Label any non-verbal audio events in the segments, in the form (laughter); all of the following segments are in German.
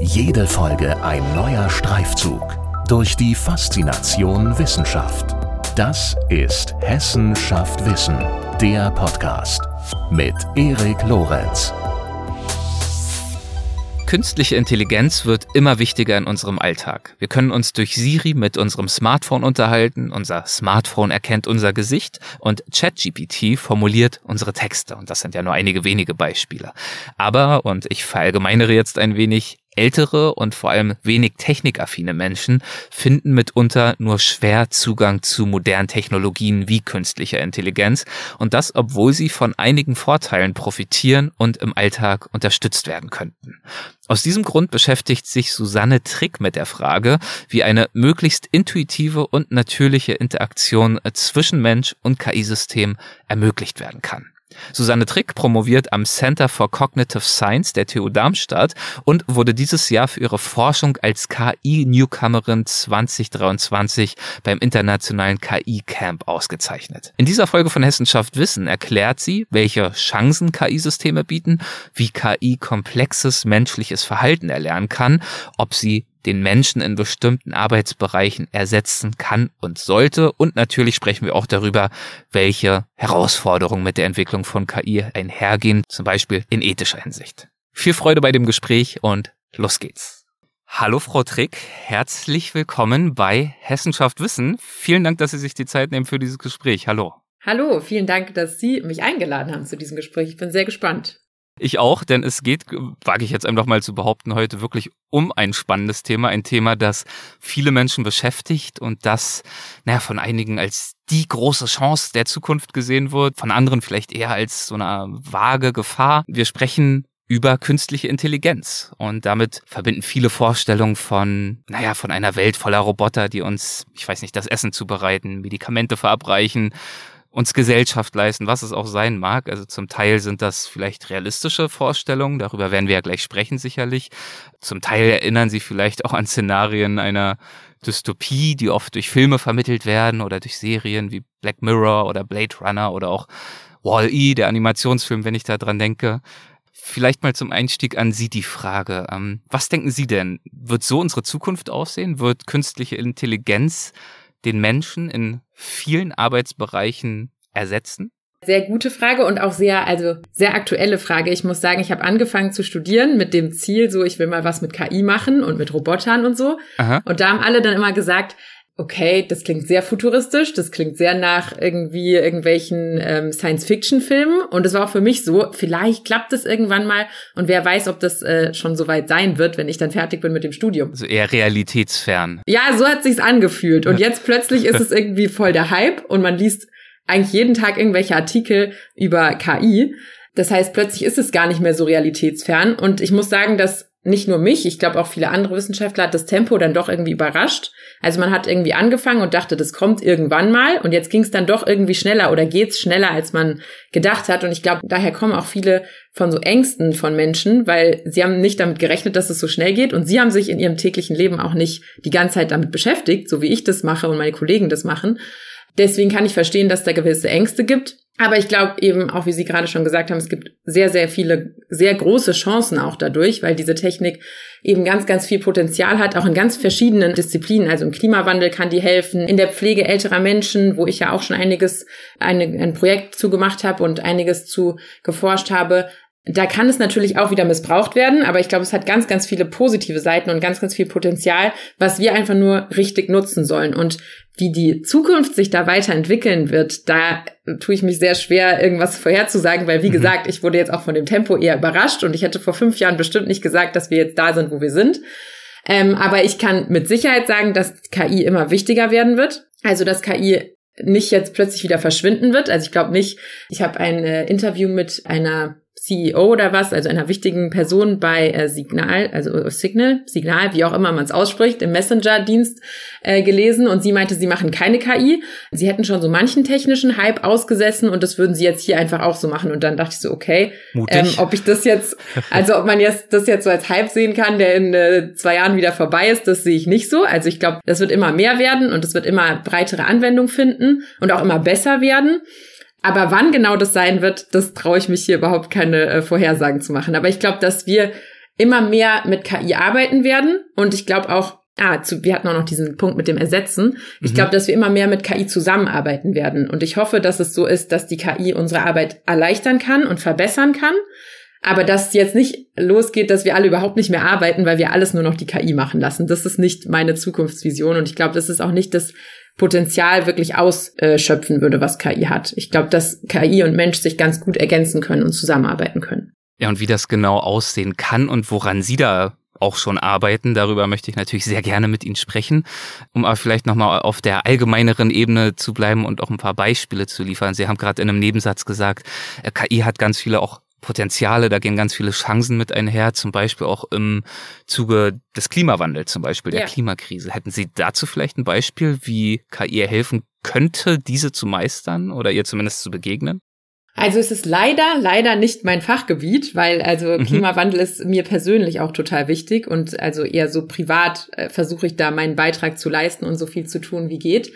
Jede Folge ein neuer Streifzug durch die Faszination Wissenschaft. Das ist Hessen schafft Wissen, der Podcast mit Erik Lorenz. Künstliche Intelligenz wird immer wichtiger in unserem Alltag. Wir können uns durch Siri mit unserem Smartphone unterhalten, unser Smartphone erkennt unser Gesicht und ChatGPT formuliert unsere Texte. Und das sind ja nur einige wenige Beispiele. Aber, und ich verallgemeinere jetzt ein wenig, ältere und vor allem wenig technikaffine Menschen finden mitunter nur schwer Zugang zu modernen Technologien wie künstlicher Intelligenz und das, obwohl sie von einigen Vorteilen profitieren und im Alltag unterstützt werden könnten. Aus diesem Grund beschäftigt sich Susanne Trick mit der Frage, wie eine möglichst intuitive und natürliche Interaktion zwischen Mensch und KI-System ermöglicht werden kann. Susanne Trick promoviert am Center for Cognitive Science der TU Darmstadt und wurde dieses Jahr für ihre Forschung als KI-Newcomerin 2023 beim internationalen KI-Camp ausgezeichnet. In dieser Folge von Hessenschaft Wissen erklärt sie, welche Chancen KI-Systeme bieten, wie KI komplexes menschliches Verhalten erlernen kann, ob sie den Menschen in bestimmten Arbeitsbereichen ersetzen kann und sollte. Und natürlich sprechen wir auch darüber, welche Herausforderungen mit der Entwicklung von KI einhergehen, zum Beispiel in ethischer Hinsicht. Viel Freude bei dem Gespräch und los geht's. Hallo Frau Trick, herzlich willkommen bei Hessenschaft Wissen. Vielen Dank, dass Sie sich die Zeit nehmen für dieses Gespräch. Hallo. Hallo, vielen Dank, dass Sie mich eingeladen haben zu diesem Gespräch. Ich bin sehr gespannt. Ich auch, denn es geht, wage ich jetzt einfach mal zu behaupten, heute wirklich um ein spannendes Thema, ein Thema, das viele Menschen beschäftigt und das, naja, von einigen als die große Chance der Zukunft gesehen wird, von anderen vielleicht eher als so eine vage Gefahr. Wir sprechen über künstliche Intelligenz. Und damit verbinden viele Vorstellungen von, naja, von einer Welt voller Roboter, die uns, ich weiß nicht, das Essen zubereiten, Medikamente verabreichen, uns Gesellschaft leisten, was es auch sein mag. Also zum Teil sind das vielleicht realistische Vorstellungen, darüber werden wir ja gleich sprechen sicherlich. Zum Teil erinnern sie vielleicht auch an Szenarien einer Dystopie, die oft durch Filme vermittelt werden oder durch Serien wie Black Mirror oder Blade Runner oder auch Wall-E, der Animationsfilm, wenn ich da dran denke. Vielleicht mal zum Einstieg an Sie die Frage. Ähm, was denken Sie denn? Wird so unsere Zukunft aussehen? Wird künstliche Intelligenz den Menschen in vielen Arbeitsbereichen ersetzen? Sehr gute Frage und auch sehr, also sehr aktuelle Frage. Ich muss sagen, ich habe angefangen zu studieren mit dem Ziel, so ich will mal was mit KI machen und mit Robotern und so. Aha. Und da haben alle dann immer gesagt, okay, das klingt sehr futuristisch, das klingt sehr nach irgendwie irgendwelchen ähm, Science-Fiction-Filmen. Und es war auch für mich so, vielleicht klappt es irgendwann mal und wer weiß, ob das äh, schon soweit sein wird, wenn ich dann fertig bin mit dem Studium. Also eher realitätsfern. Ja, so hat sich's angefühlt. Und jetzt plötzlich ist es (laughs) irgendwie voll der Hype und man liest eigentlich jeden Tag irgendwelche Artikel über KI. Das heißt, plötzlich ist es gar nicht mehr so realitätsfern. Und ich muss sagen, dass nicht nur mich, ich glaube auch viele andere Wissenschaftler hat das Tempo dann doch irgendwie überrascht. Also man hat irgendwie angefangen und dachte, das kommt irgendwann mal und jetzt ging es dann doch irgendwie schneller oder geht's schneller, als man gedacht hat. Und ich glaube, daher kommen auch viele von so Ängsten von Menschen, weil sie haben nicht damit gerechnet, dass es so schnell geht und sie haben sich in ihrem täglichen Leben auch nicht die ganze Zeit damit beschäftigt, so wie ich das mache und meine Kollegen das machen. Deswegen kann ich verstehen, dass da gewisse Ängste gibt. Aber ich glaube eben, auch wie Sie gerade schon gesagt haben, es gibt sehr, sehr viele, sehr große Chancen auch dadurch, weil diese Technik eben ganz, ganz viel Potenzial hat, auch in ganz verschiedenen Disziplinen. Also im Klimawandel kann die helfen, in der Pflege älterer Menschen, wo ich ja auch schon einiges, eine, ein Projekt zu gemacht habe und einiges zu geforscht habe. Da kann es natürlich auch wieder missbraucht werden, aber ich glaube, es hat ganz, ganz viele positive Seiten und ganz, ganz viel Potenzial, was wir einfach nur richtig nutzen sollen. Und wie die Zukunft sich da weiterentwickeln wird, da tue ich mich sehr schwer, irgendwas vorherzusagen, weil wie mhm. gesagt, ich wurde jetzt auch von dem Tempo eher überrascht und ich hätte vor fünf Jahren bestimmt nicht gesagt, dass wir jetzt da sind, wo wir sind. Ähm, aber ich kann mit Sicherheit sagen, dass KI immer wichtiger werden wird. Also dass KI nicht jetzt plötzlich wieder verschwinden wird. Also ich glaube nicht. Ich habe ein äh, Interview mit einer CEO oder was, also einer wichtigen Person bei äh, Signal, also äh, Signal, Signal, wie auch immer man es ausspricht, im Messenger-Dienst äh, gelesen und sie meinte, sie machen keine KI. Sie hätten schon so manchen technischen Hype ausgesessen und das würden sie jetzt hier einfach auch so machen. Und dann dachte ich so, okay, ähm, ob ich das jetzt, (laughs) also ob man jetzt das jetzt so als Hype sehen kann, der in äh, zwei Jahren wieder vorbei ist, das sehe ich nicht so. Also ich glaube, das wird immer mehr werden und es wird immer breitere Anwendung finden und auch immer besser werden. Aber wann genau das sein wird, das traue ich mich hier überhaupt keine äh, Vorhersagen zu machen. Aber ich glaube, dass wir immer mehr mit KI arbeiten werden. Und ich glaube auch, ah, zu, wir hatten auch noch diesen Punkt mit dem Ersetzen. Ich mhm. glaube, dass wir immer mehr mit KI zusammenarbeiten werden. Und ich hoffe, dass es so ist, dass die KI unsere Arbeit erleichtern kann und verbessern kann. Aber dass jetzt nicht losgeht, dass wir alle überhaupt nicht mehr arbeiten, weil wir alles nur noch die KI machen lassen. Das ist nicht meine Zukunftsvision. Und ich glaube, das ist auch nicht das Potenzial wirklich ausschöpfen würde, was KI hat. Ich glaube, dass KI und Mensch sich ganz gut ergänzen können und zusammenarbeiten können. Ja, und wie das genau aussehen kann und woran Sie da auch schon arbeiten. Darüber möchte ich natürlich sehr gerne mit Ihnen sprechen, um aber vielleicht nochmal auf der allgemeineren Ebene zu bleiben und auch ein paar Beispiele zu liefern. Sie haben gerade in einem Nebensatz gesagt, äh, KI hat ganz viele auch Potenziale, da gehen ganz viele Chancen mit einher, zum Beispiel auch im Zuge des Klimawandels, zum Beispiel der ja. Klimakrise. Hätten Sie dazu vielleicht ein Beispiel, wie KI helfen könnte, diese zu meistern oder ihr zumindest zu begegnen? Also es ist leider, leider nicht mein Fachgebiet, weil also mhm. Klimawandel ist mir persönlich auch total wichtig und also eher so privat äh, versuche ich da meinen Beitrag zu leisten und so viel zu tun, wie geht.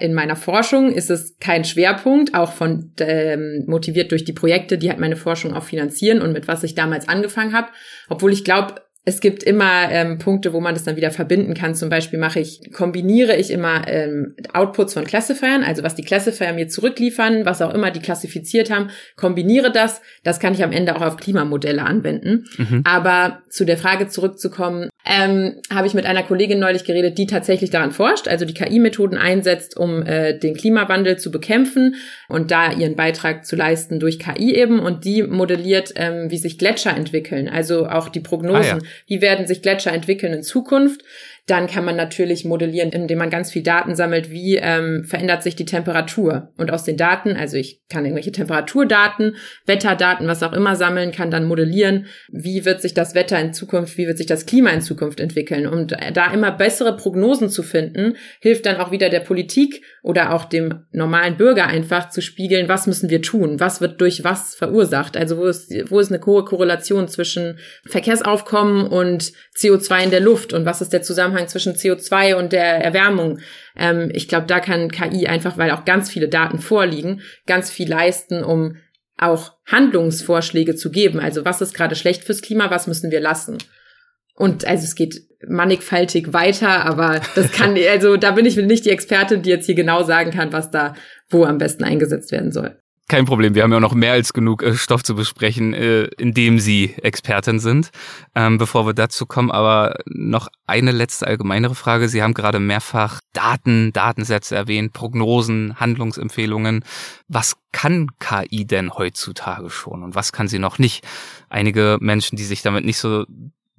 In meiner Forschung ist es kein Schwerpunkt, auch von ähm, motiviert durch die Projekte, die halt meine Forschung auch finanzieren und mit was ich damals angefangen habe. Obwohl ich glaube, es gibt immer ähm, Punkte, wo man das dann wieder verbinden kann. Zum Beispiel mache ich, kombiniere ich immer ähm, Outputs von Classifiern, also was die Classifier mir zurückliefern, was auch immer die klassifiziert haben, kombiniere das. Das kann ich am Ende auch auf Klimamodelle anwenden. Mhm. Aber zu der Frage zurückzukommen, ähm, habe ich mit einer Kollegin neulich geredet, die tatsächlich daran forscht, also die KI-Methoden einsetzt, um äh, den Klimawandel zu bekämpfen und da ihren Beitrag zu leisten durch KI eben. Und die modelliert, ähm, wie sich Gletscher entwickeln, also auch die Prognosen. Ah, ja wie werden sich Gletscher entwickeln in Zukunft. Dann kann man natürlich modellieren, indem man ganz viel Daten sammelt, wie ähm, verändert sich die Temperatur. Und aus den Daten, also ich kann irgendwelche Temperaturdaten, Wetterdaten, was auch immer sammeln, kann dann modellieren, wie wird sich das Wetter in Zukunft, wie wird sich das Klima in Zukunft entwickeln. Und da immer bessere Prognosen zu finden, hilft dann auch wieder der Politik oder auch dem normalen Bürger einfach zu spiegeln, was müssen wir tun, was wird durch was verursacht. Also wo ist, wo ist eine hohe Korrelation zwischen Verkehrsaufkommen und CO2 in der Luft und was ist der Zusammenhang Zusammenhang zwischen CO2 und der Erwärmung. Ähm, ich glaube, da kann KI einfach, weil auch ganz viele Daten vorliegen, ganz viel leisten, um auch Handlungsvorschläge zu geben. Also was ist gerade schlecht fürs Klima, was müssen wir lassen? Und also es geht mannigfaltig weiter, aber das kann, (laughs) also da bin ich nicht die Expertin, die jetzt hier genau sagen kann, was da wo am besten eingesetzt werden soll. Kein Problem, wir haben ja noch mehr als genug äh, Stoff zu besprechen, äh, in dem Sie Expertin sind. Ähm, bevor wir dazu kommen, aber noch eine letzte allgemeinere Frage. Sie haben gerade mehrfach Daten, Datensätze erwähnt, Prognosen, Handlungsempfehlungen. Was kann KI denn heutzutage schon und was kann sie noch nicht? Einige Menschen, die sich damit nicht so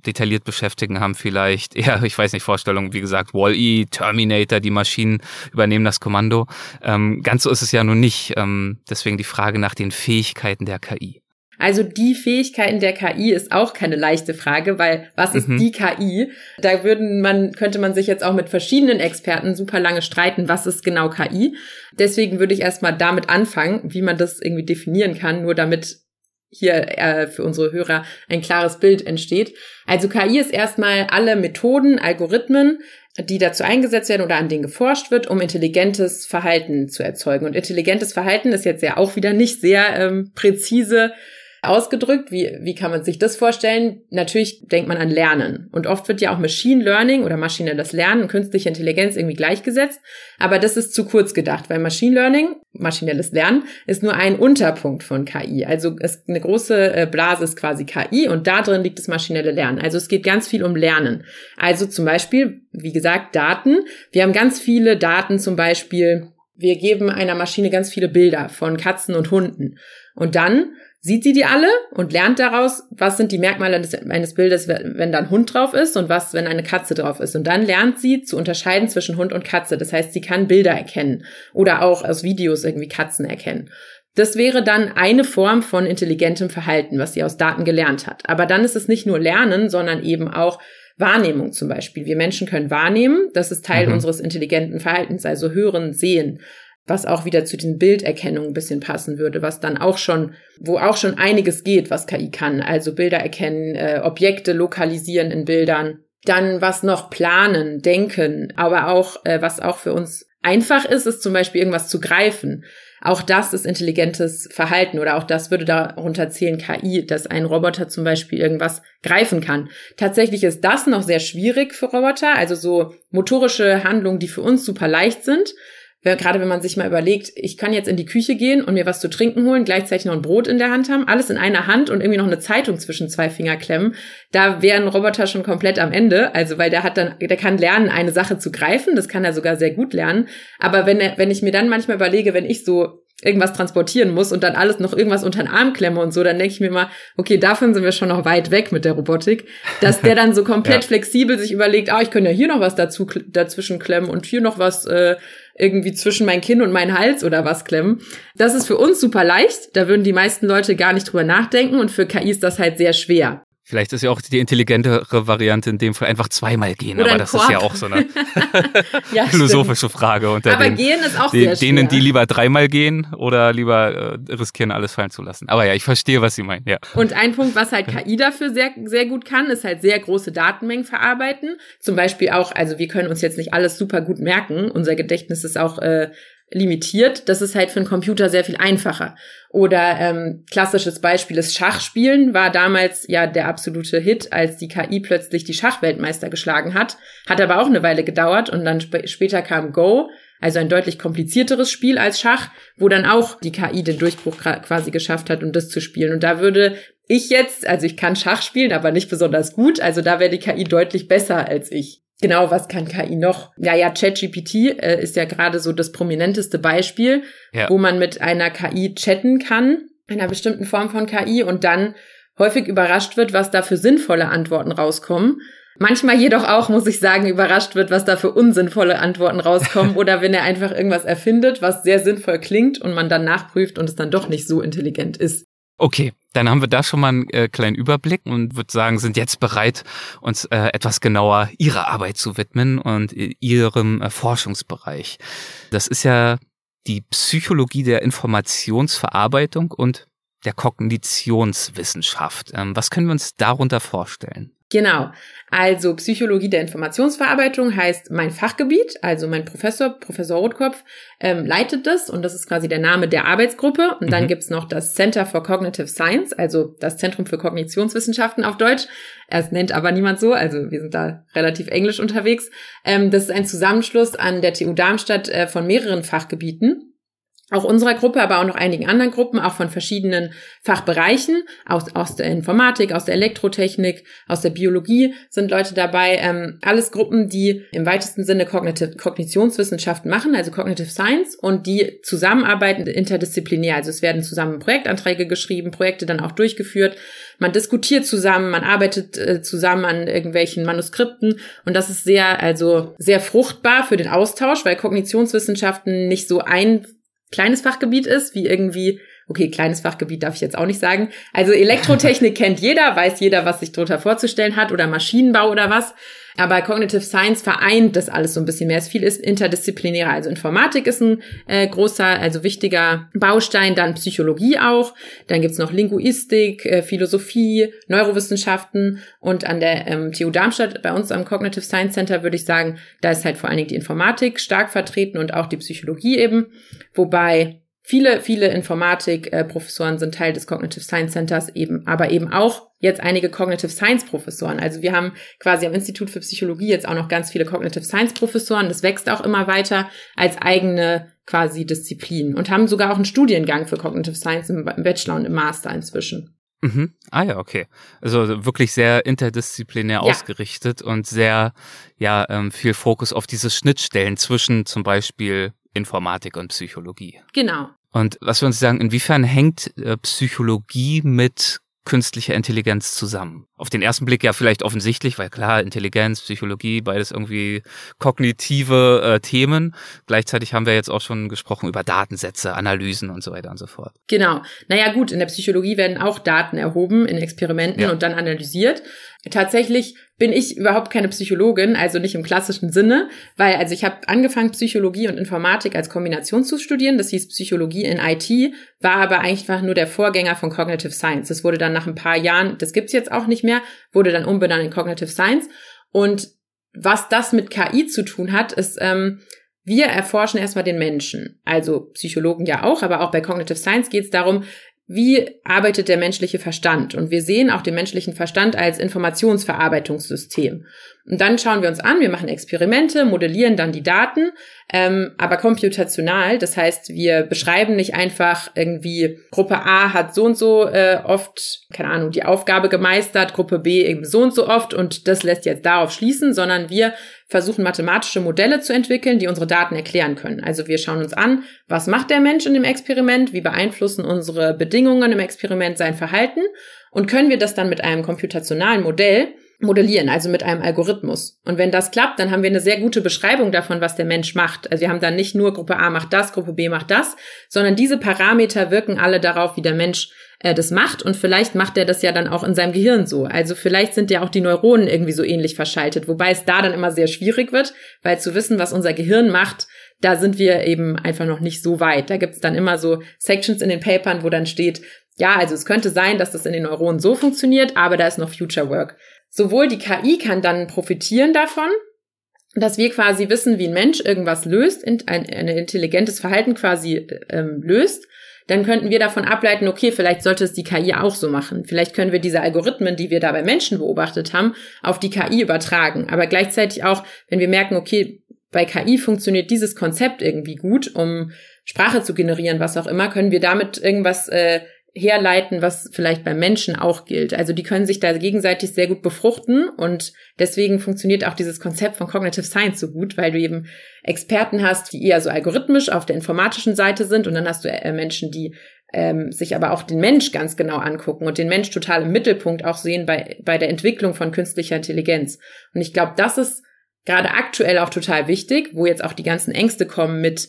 detailliert beschäftigen, haben vielleicht (laughs) eher, ich weiß nicht, Vorstellungen, wie gesagt, Wall-E, Terminator, die Maschinen übernehmen das Kommando. Ähm, ganz so ist es ja nun nicht. Ähm, deswegen die Frage nach den Fähigkeiten der KI. Also die Fähigkeiten der KI ist auch keine leichte Frage, weil was ist mhm. die KI? Da würden man, könnte man sich jetzt auch mit verschiedenen Experten super lange streiten, was ist genau KI. Deswegen würde ich erstmal damit anfangen, wie man das irgendwie definieren kann, nur damit hier äh, für unsere Hörer ein klares Bild entsteht. Also KI ist erstmal alle Methoden, Algorithmen, die dazu eingesetzt werden oder an denen geforscht wird, um intelligentes Verhalten zu erzeugen. Und intelligentes Verhalten ist jetzt ja auch wieder nicht sehr ähm, präzise ausgedrückt. Wie, wie kann man sich das vorstellen? Natürlich denkt man an Lernen. Und oft wird ja auch Machine Learning oder maschinelles Lernen künstliche Intelligenz irgendwie gleichgesetzt. Aber das ist zu kurz gedacht, weil Machine Learning, maschinelles Lernen, ist nur ein Unterpunkt von KI. Also es, eine große äh, Blase ist quasi KI und da drin liegt das maschinelle Lernen. Also es geht ganz viel um Lernen. Also zum Beispiel, wie gesagt, Daten. Wir haben ganz viele Daten zum Beispiel wir geben einer Maschine ganz viele Bilder von Katzen und Hunden. Und dann sieht sie die alle und lernt daraus, was sind die Merkmale des, eines Bildes, wenn da ein Hund drauf ist und was, wenn eine Katze drauf ist. Und dann lernt sie zu unterscheiden zwischen Hund und Katze. Das heißt, sie kann Bilder erkennen oder auch aus Videos irgendwie Katzen erkennen. Das wäre dann eine Form von intelligentem Verhalten, was sie aus Daten gelernt hat. Aber dann ist es nicht nur Lernen, sondern eben auch Wahrnehmung zum Beispiel. Wir Menschen können wahrnehmen, das ist Teil mhm. unseres intelligenten Verhaltens, also hören, sehen was auch wieder zu den Bilderkennungen ein bisschen passen würde, was dann auch schon, wo auch schon einiges geht, was KI kann. Also Bilder erkennen, äh, Objekte lokalisieren in Bildern. Dann was noch planen, denken, aber auch, äh, was auch für uns einfach ist, ist zum Beispiel irgendwas zu greifen. Auch das ist intelligentes Verhalten oder auch das würde darunter zählen KI, dass ein Roboter zum Beispiel irgendwas greifen kann. Tatsächlich ist das noch sehr schwierig für Roboter, also so motorische Handlungen, die für uns super leicht sind gerade wenn man sich mal überlegt, ich kann jetzt in die Küche gehen und mir was zu trinken holen, gleichzeitig noch ein Brot in der Hand haben, alles in einer Hand und irgendwie noch eine Zeitung zwischen zwei Finger klemmen, da wäre ein Roboter schon komplett am Ende. Also weil der hat dann, der kann lernen, eine Sache zu greifen, das kann er sogar sehr gut lernen. Aber wenn er, wenn ich mir dann manchmal überlege, wenn ich so irgendwas transportieren muss und dann alles noch irgendwas unter den Arm klemme und so, dann denke ich mir mal, okay, davon sind wir schon noch weit weg mit der Robotik, dass der dann so (laughs) komplett ja. flexibel sich überlegt, ah, ich könnte ja hier noch was dazu dazwischen klemmen und hier noch was äh, irgendwie zwischen mein Kinn und mein Hals oder was klemmen. Das ist für uns super leicht, da würden die meisten Leute gar nicht drüber nachdenken und für KI ist das halt sehr schwer. Vielleicht ist ja auch die intelligentere Variante in dem Fall einfach zweimal gehen, Oder aber das Korb. ist ja auch so eine (laughs) (laughs) ja, philosophische Frage unter aber den, gehen ist auch den, sehr schwer. denen, die lieber dreimal gehen oder lieber äh, riskieren, alles fallen zu lassen. Aber ja, ich verstehe, was Sie meinen. Ja. Und ein Punkt, was halt KI dafür sehr, sehr gut kann, ist halt sehr große Datenmengen verarbeiten. Zum Beispiel auch, also wir können uns jetzt nicht alles super gut merken. Unser Gedächtnis ist auch äh, limitiert. Das ist halt für einen Computer sehr viel einfacher. Oder ähm, klassisches Beispiel ist Schachspielen, war damals ja der absolute Hit, als die KI plötzlich die Schachweltmeister geschlagen hat. Hat aber auch eine Weile gedauert und dann sp später kam Go, also ein deutlich komplizierteres Spiel als Schach, wo dann auch die KI den Durchbruch quasi geschafft hat, um das zu spielen. Und da würde ich jetzt, also ich kann Schach spielen, aber nicht besonders gut, also da wäre die KI deutlich besser als ich. Genau, was kann KI noch? Ja, ja, ChatGPT äh, ist ja gerade so das prominenteste Beispiel, ja. wo man mit einer KI chatten kann, einer bestimmten Form von KI und dann häufig überrascht wird, was da für sinnvolle Antworten rauskommen. Manchmal jedoch auch, muss ich sagen, überrascht wird, was da für unsinnvolle Antworten rauskommen (laughs) oder wenn er einfach irgendwas erfindet, was sehr sinnvoll klingt und man dann nachprüft und es dann doch nicht so intelligent ist. Okay, dann haben wir da schon mal einen äh, kleinen Überblick und würde sagen, sind jetzt bereit, uns äh, etwas genauer Ihrer Arbeit zu widmen und Ihrem äh, Forschungsbereich. Das ist ja die Psychologie der Informationsverarbeitung und der Kognitionswissenschaft. Ähm, was können wir uns darunter vorstellen? Genau. Also Psychologie der Informationsverarbeitung heißt mein Fachgebiet. Also mein Professor, Professor Rotkopf, ähm, leitet das und das ist quasi der Name der Arbeitsgruppe. Und dann mhm. gibt's noch das Center for Cognitive Science, also das Zentrum für Kognitionswissenschaften auf Deutsch. Es nennt aber niemand so, also wir sind da relativ englisch unterwegs. Ähm, das ist ein Zusammenschluss an der TU Darmstadt äh, von mehreren Fachgebieten auch unserer Gruppe, aber auch noch einigen anderen Gruppen, auch von verschiedenen Fachbereichen, aus, aus der Informatik, aus der Elektrotechnik, aus der Biologie sind Leute dabei. Ähm, alles Gruppen, die im weitesten Sinne Kognitiv Kognitionswissenschaften machen, also Cognitive Science, und die zusammenarbeiten interdisziplinär. Also es werden zusammen Projektanträge geschrieben, Projekte dann auch durchgeführt. Man diskutiert zusammen, man arbeitet äh, zusammen an irgendwelchen Manuskripten und das ist sehr, also sehr fruchtbar für den Austausch, weil Kognitionswissenschaften nicht so ein kleines Fachgebiet ist, wie irgendwie, okay, kleines Fachgebiet darf ich jetzt auch nicht sagen. Also Elektrotechnik (laughs) kennt jeder, weiß jeder, was sich darunter vorzustellen hat oder Maschinenbau oder was. Aber Cognitive Science vereint das alles so ein bisschen mehr. Es viel ist interdisziplinärer. Also Informatik ist ein äh, großer, also wichtiger Baustein, dann Psychologie auch. Dann gibt's noch Linguistik, äh, Philosophie, Neurowissenschaften und an der ähm, TU Darmstadt, bei uns am Cognitive Science Center, würde ich sagen, da ist halt vor allen Dingen die Informatik stark vertreten und auch die Psychologie eben. Wobei Viele, viele Informatik-Professoren sind Teil des Cognitive Science Centers eben, aber eben auch jetzt einige Cognitive Science Professoren. Also wir haben quasi am Institut für Psychologie jetzt auch noch ganz viele Cognitive Science Professoren. Das wächst auch immer weiter als eigene quasi Disziplin und haben sogar auch einen Studiengang für Cognitive Science im Bachelor und im Master inzwischen. Mhm. Ah ja, okay. Also wirklich sehr interdisziplinär ja. ausgerichtet und sehr, ja, ähm, viel Fokus auf diese Schnittstellen zwischen zum Beispiel Informatik und Psychologie. Genau. Und was wir uns sagen, inwiefern hängt äh, Psychologie mit künstlicher Intelligenz zusammen? Auf den ersten Blick ja vielleicht offensichtlich, weil klar, Intelligenz, Psychologie, beides irgendwie kognitive äh, Themen. Gleichzeitig haben wir jetzt auch schon gesprochen über Datensätze, Analysen und so weiter und so fort. Genau. Naja gut, in der Psychologie werden auch Daten erhoben in Experimenten ja. und dann analysiert. Tatsächlich bin ich überhaupt keine Psychologin, also nicht im klassischen Sinne, weil also ich habe angefangen Psychologie und Informatik als Kombination zu studieren, das hieß Psychologie in IT, war aber einfach nur der Vorgänger von Cognitive Science. Das wurde dann nach ein paar Jahren, das gibt's jetzt auch nicht mehr, wurde dann umbenannt in Cognitive Science und was das mit KI zu tun hat, ist ähm, wir erforschen erstmal den Menschen. Also Psychologen ja auch, aber auch bei Cognitive Science geht es darum, wie arbeitet der menschliche Verstand? Und wir sehen auch den menschlichen Verstand als Informationsverarbeitungssystem. Und dann schauen wir uns an, wir machen Experimente, modellieren dann die Daten, ähm, aber computational. Das heißt, wir beschreiben nicht einfach irgendwie, Gruppe A hat so und so äh, oft, keine Ahnung, die Aufgabe gemeistert, Gruppe B eben so und so oft und das lässt jetzt darauf schließen, sondern wir versuchen mathematische Modelle zu entwickeln, die unsere Daten erklären können. Also wir schauen uns an, was macht der Mensch in dem Experiment, wie beeinflussen unsere Bedingungen im Experiment sein Verhalten und können wir das dann mit einem computationalen Modell modellieren, also mit einem Algorithmus. Und wenn das klappt, dann haben wir eine sehr gute Beschreibung davon, was der Mensch macht. Also wir haben dann nicht nur Gruppe A macht das, Gruppe B macht das, sondern diese Parameter wirken alle darauf, wie der Mensch äh, das macht. Und vielleicht macht er das ja dann auch in seinem Gehirn so. Also vielleicht sind ja auch die Neuronen irgendwie so ähnlich verschaltet, wobei es da dann immer sehr schwierig wird, weil zu wissen, was unser Gehirn macht, da sind wir eben einfach noch nicht so weit. Da gibt's dann immer so Sections in den Papern, wo dann steht, ja, also es könnte sein, dass das in den Neuronen so funktioniert, aber da ist noch Future Work sowohl die KI kann dann profitieren davon, dass wir quasi wissen, wie ein Mensch irgendwas löst, ein, ein intelligentes Verhalten quasi ähm, löst, dann könnten wir davon ableiten, okay, vielleicht sollte es die KI auch so machen. Vielleicht können wir diese Algorithmen, die wir da bei Menschen beobachtet haben, auf die KI übertragen. Aber gleichzeitig auch, wenn wir merken, okay, bei KI funktioniert dieses Konzept irgendwie gut, um Sprache zu generieren, was auch immer, können wir damit irgendwas äh, herleiten, was vielleicht beim Menschen auch gilt. Also die können sich da gegenseitig sehr gut befruchten und deswegen funktioniert auch dieses Konzept von Cognitive Science so gut, weil du eben Experten hast, die eher so algorithmisch auf der informatischen Seite sind und dann hast du äh, Menschen, die ähm, sich aber auch den Mensch ganz genau angucken und den Mensch total im Mittelpunkt auch sehen bei, bei der Entwicklung von künstlicher Intelligenz. Und ich glaube, das ist gerade aktuell auch total wichtig, wo jetzt auch die ganzen Ängste kommen mit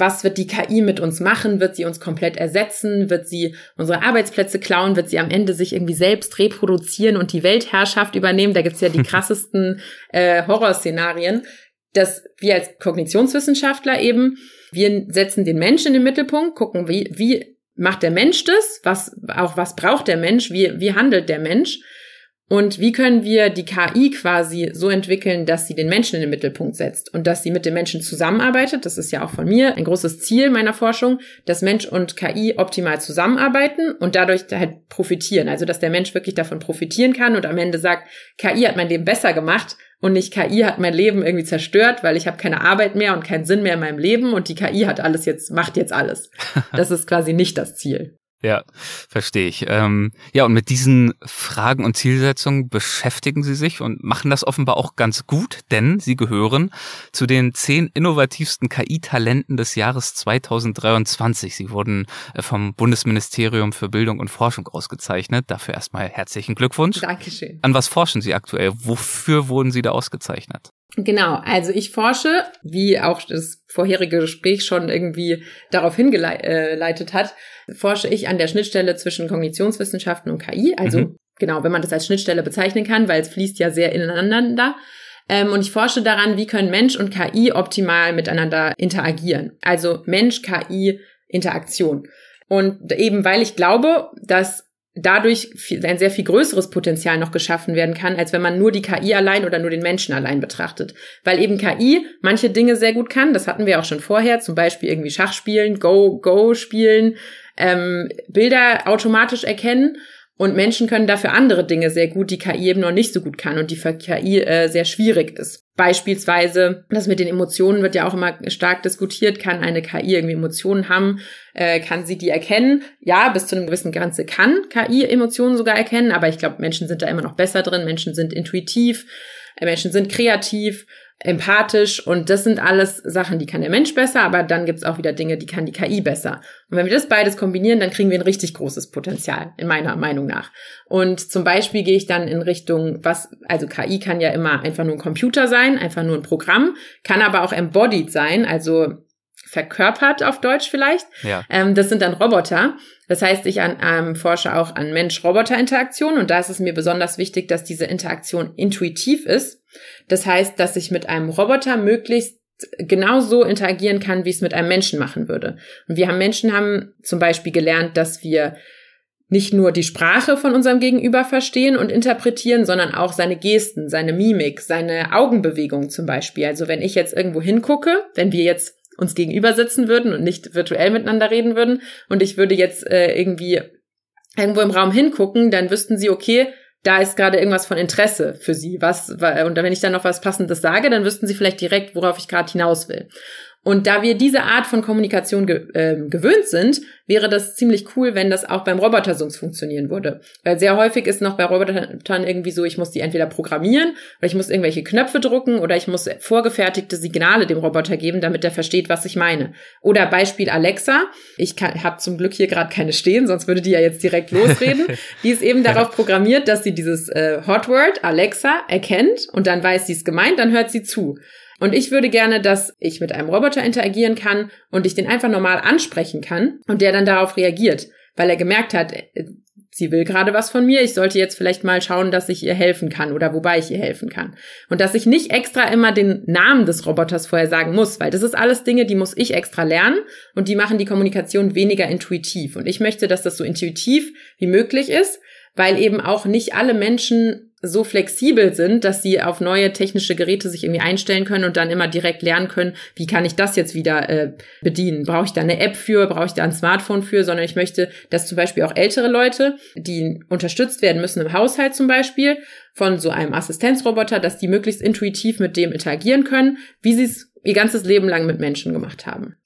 was wird die KI mit uns machen? Wird sie uns komplett ersetzen? Wird sie unsere Arbeitsplätze klauen? Wird sie am Ende sich irgendwie selbst reproduzieren und die Weltherrschaft übernehmen? Da gibt's ja die (laughs) krassesten äh, Horrorszenarien. Dass wir als Kognitionswissenschaftler eben, wir setzen den Menschen in den Mittelpunkt, gucken, wie, wie macht der Mensch das? Was, auch was braucht der Mensch? Wie, wie handelt der Mensch? Und wie können wir die KI quasi so entwickeln, dass sie den Menschen in den Mittelpunkt setzt und dass sie mit den Menschen zusammenarbeitet? Das ist ja auch von mir ein großes Ziel meiner Forschung, dass Mensch und KI optimal zusammenarbeiten und dadurch halt profitieren. Also, dass der Mensch wirklich davon profitieren kann und am Ende sagt, KI hat mein Leben besser gemacht und nicht KI hat mein Leben irgendwie zerstört, weil ich habe keine Arbeit mehr und keinen Sinn mehr in meinem Leben und die KI hat alles jetzt, macht jetzt alles. (laughs) Das ist quasi nicht das Ziel. Ja, verstehe ich. Ähm, ja, und mit diesen Fragen und Zielsetzungen beschäftigen Sie sich und machen das offenbar auch ganz gut, denn Sie gehören zu den zehn innovativsten KI-Talenten des Jahres 2023. Sie wurden äh, vom Bundesministerium für Bildung und Forschung ausgezeichnet. Dafür erstmal herzlichen Glückwunsch. Dankeschön. An was forschen Sie aktuell? Wofür wurden Sie da ausgezeichnet? Genau, also ich forsche, wie auch das vorherige Gespräch schon irgendwie darauf hingeleitet hat, forsche ich an der Schnittstelle zwischen Kognitionswissenschaften und KI. Also mhm. genau, wenn man das als Schnittstelle bezeichnen kann, weil es fließt ja sehr ineinander. Ähm, und ich forsche daran, wie können Mensch und KI optimal miteinander interagieren. Also Mensch, KI, Interaktion. Und eben weil ich glaube, dass dadurch ein sehr viel größeres Potenzial noch geschaffen werden kann, als wenn man nur die KI allein oder nur den Menschen allein betrachtet. Weil eben KI manche Dinge sehr gut kann, das hatten wir auch schon vorher, zum Beispiel irgendwie Schach spielen, Go, Go spielen, ähm, Bilder automatisch erkennen und Menschen können dafür andere Dinge sehr gut, die KI eben noch nicht so gut kann und die für KI äh, sehr schwierig ist. Beispielsweise, das mit den Emotionen wird ja auch immer stark diskutiert. Kann eine KI irgendwie Emotionen haben? Äh, kann sie die erkennen? Ja, bis zu einem gewissen Grenze kann KI Emotionen sogar erkennen, aber ich glaube, Menschen sind da immer noch besser drin. Menschen sind intuitiv, äh, Menschen sind kreativ empathisch und das sind alles Sachen, die kann der Mensch besser, aber dann gibt's auch wieder Dinge, die kann die KI besser. Und wenn wir das beides kombinieren, dann kriegen wir ein richtig großes Potenzial, in meiner Meinung nach. Und zum Beispiel gehe ich dann in Richtung, was, also KI kann ja immer einfach nur ein Computer sein, einfach nur ein Programm, kann aber auch embodied sein, also verkörpert auf Deutsch vielleicht. Ja. Ähm, das sind dann Roboter. Das heißt, ich an, ähm, forsche auch an Mensch-Roboter-Interaktion und da ist es mir besonders wichtig, dass diese Interaktion intuitiv ist. Das heißt, dass ich mit einem Roboter möglichst genau so interagieren kann, wie es mit einem Menschen machen würde. Und wir haben Menschen haben zum Beispiel gelernt, dass wir nicht nur die Sprache von unserem Gegenüber verstehen und interpretieren, sondern auch seine Gesten, seine Mimik, seine Augenbewegung zum Beispiel. Also wenn ich jetzt irgendwo hingucke, wenn wir jetzt uns gegenüber sitzen würden und nicht virtuell miteinander reden würden und ich würde jetzt äh, irgendwie irgendwo im Raum hingucken, dann wüssten sie, okay, da ist gerade irgendwas von Interesse für sie. Was, und wenn ich dann noch was Passendes sage, dann wüssten sie vielleicht direkt, worauf ich gerade hinaus will. Und da wir diese Art von Kommunikation ge äh, gewöhnt sind, wäre das ziemlich cool, wenn das auch beim Robotersums funktionieren würde. Weil sehr häufig ist noch bei Robotern irgendwie so, ich muss die entweder programmieren oder ich muss irgendwelche Knöpfe drucken oder ich muss vorgefertigte Signale dem Roboter geben, damit er versteht, was ich meine. Oder Beispiel Alexa. Ich habe zum Glück hier gerade keine stehen, sonst würde die ja jetzt direkt losreden. (laughs) die ist eben darauf programmiert, dass sie dieses äh, Hotword Alexa erkennt und dann weiß sie es gemeint, dann hört sie zu. Und ich würde gerne, dass ich mit einem Roboter interagieren kann und ich den einfach normal ansprechen kann und der dann darauf reagiert, weil er gemerkt hat, äh, sie will gerade was von mir, ich sollte jetzt vielleicht mal schauen, dass ich ihr helfen kann oder wobei ich ihr helfen kann. Und dass ich nicht extra immer den Namen des Roboters vorher sagen muss, weil das ist alles Dinge, die muss ich extra lernen und die machen die Kommunikation weniger intuitiv. Und ich möchte, dass das so intuitiv wie möglich ist, weil eben auch nicht alle Menschen so flexibel sind, dass sie auf neue technische Geräte sich irgendwie einstellen können und dann immer direkt lernen können, wie kann ich das jetzt wieder äh, bedienen? Brauche ich da eine App für? Brauche ich da ein Smartphone für? Sondern ich möchte, dass zum Beispiel auch ältere Leute, die unterstützt werden müssen im Haushalt zum Beispiel, von so einem Assistenzroboter, dass die möglichst intuitiv mit dem interagieren können, wie sie es ihr ganzes Leben lang mit Menschen gemacht haben.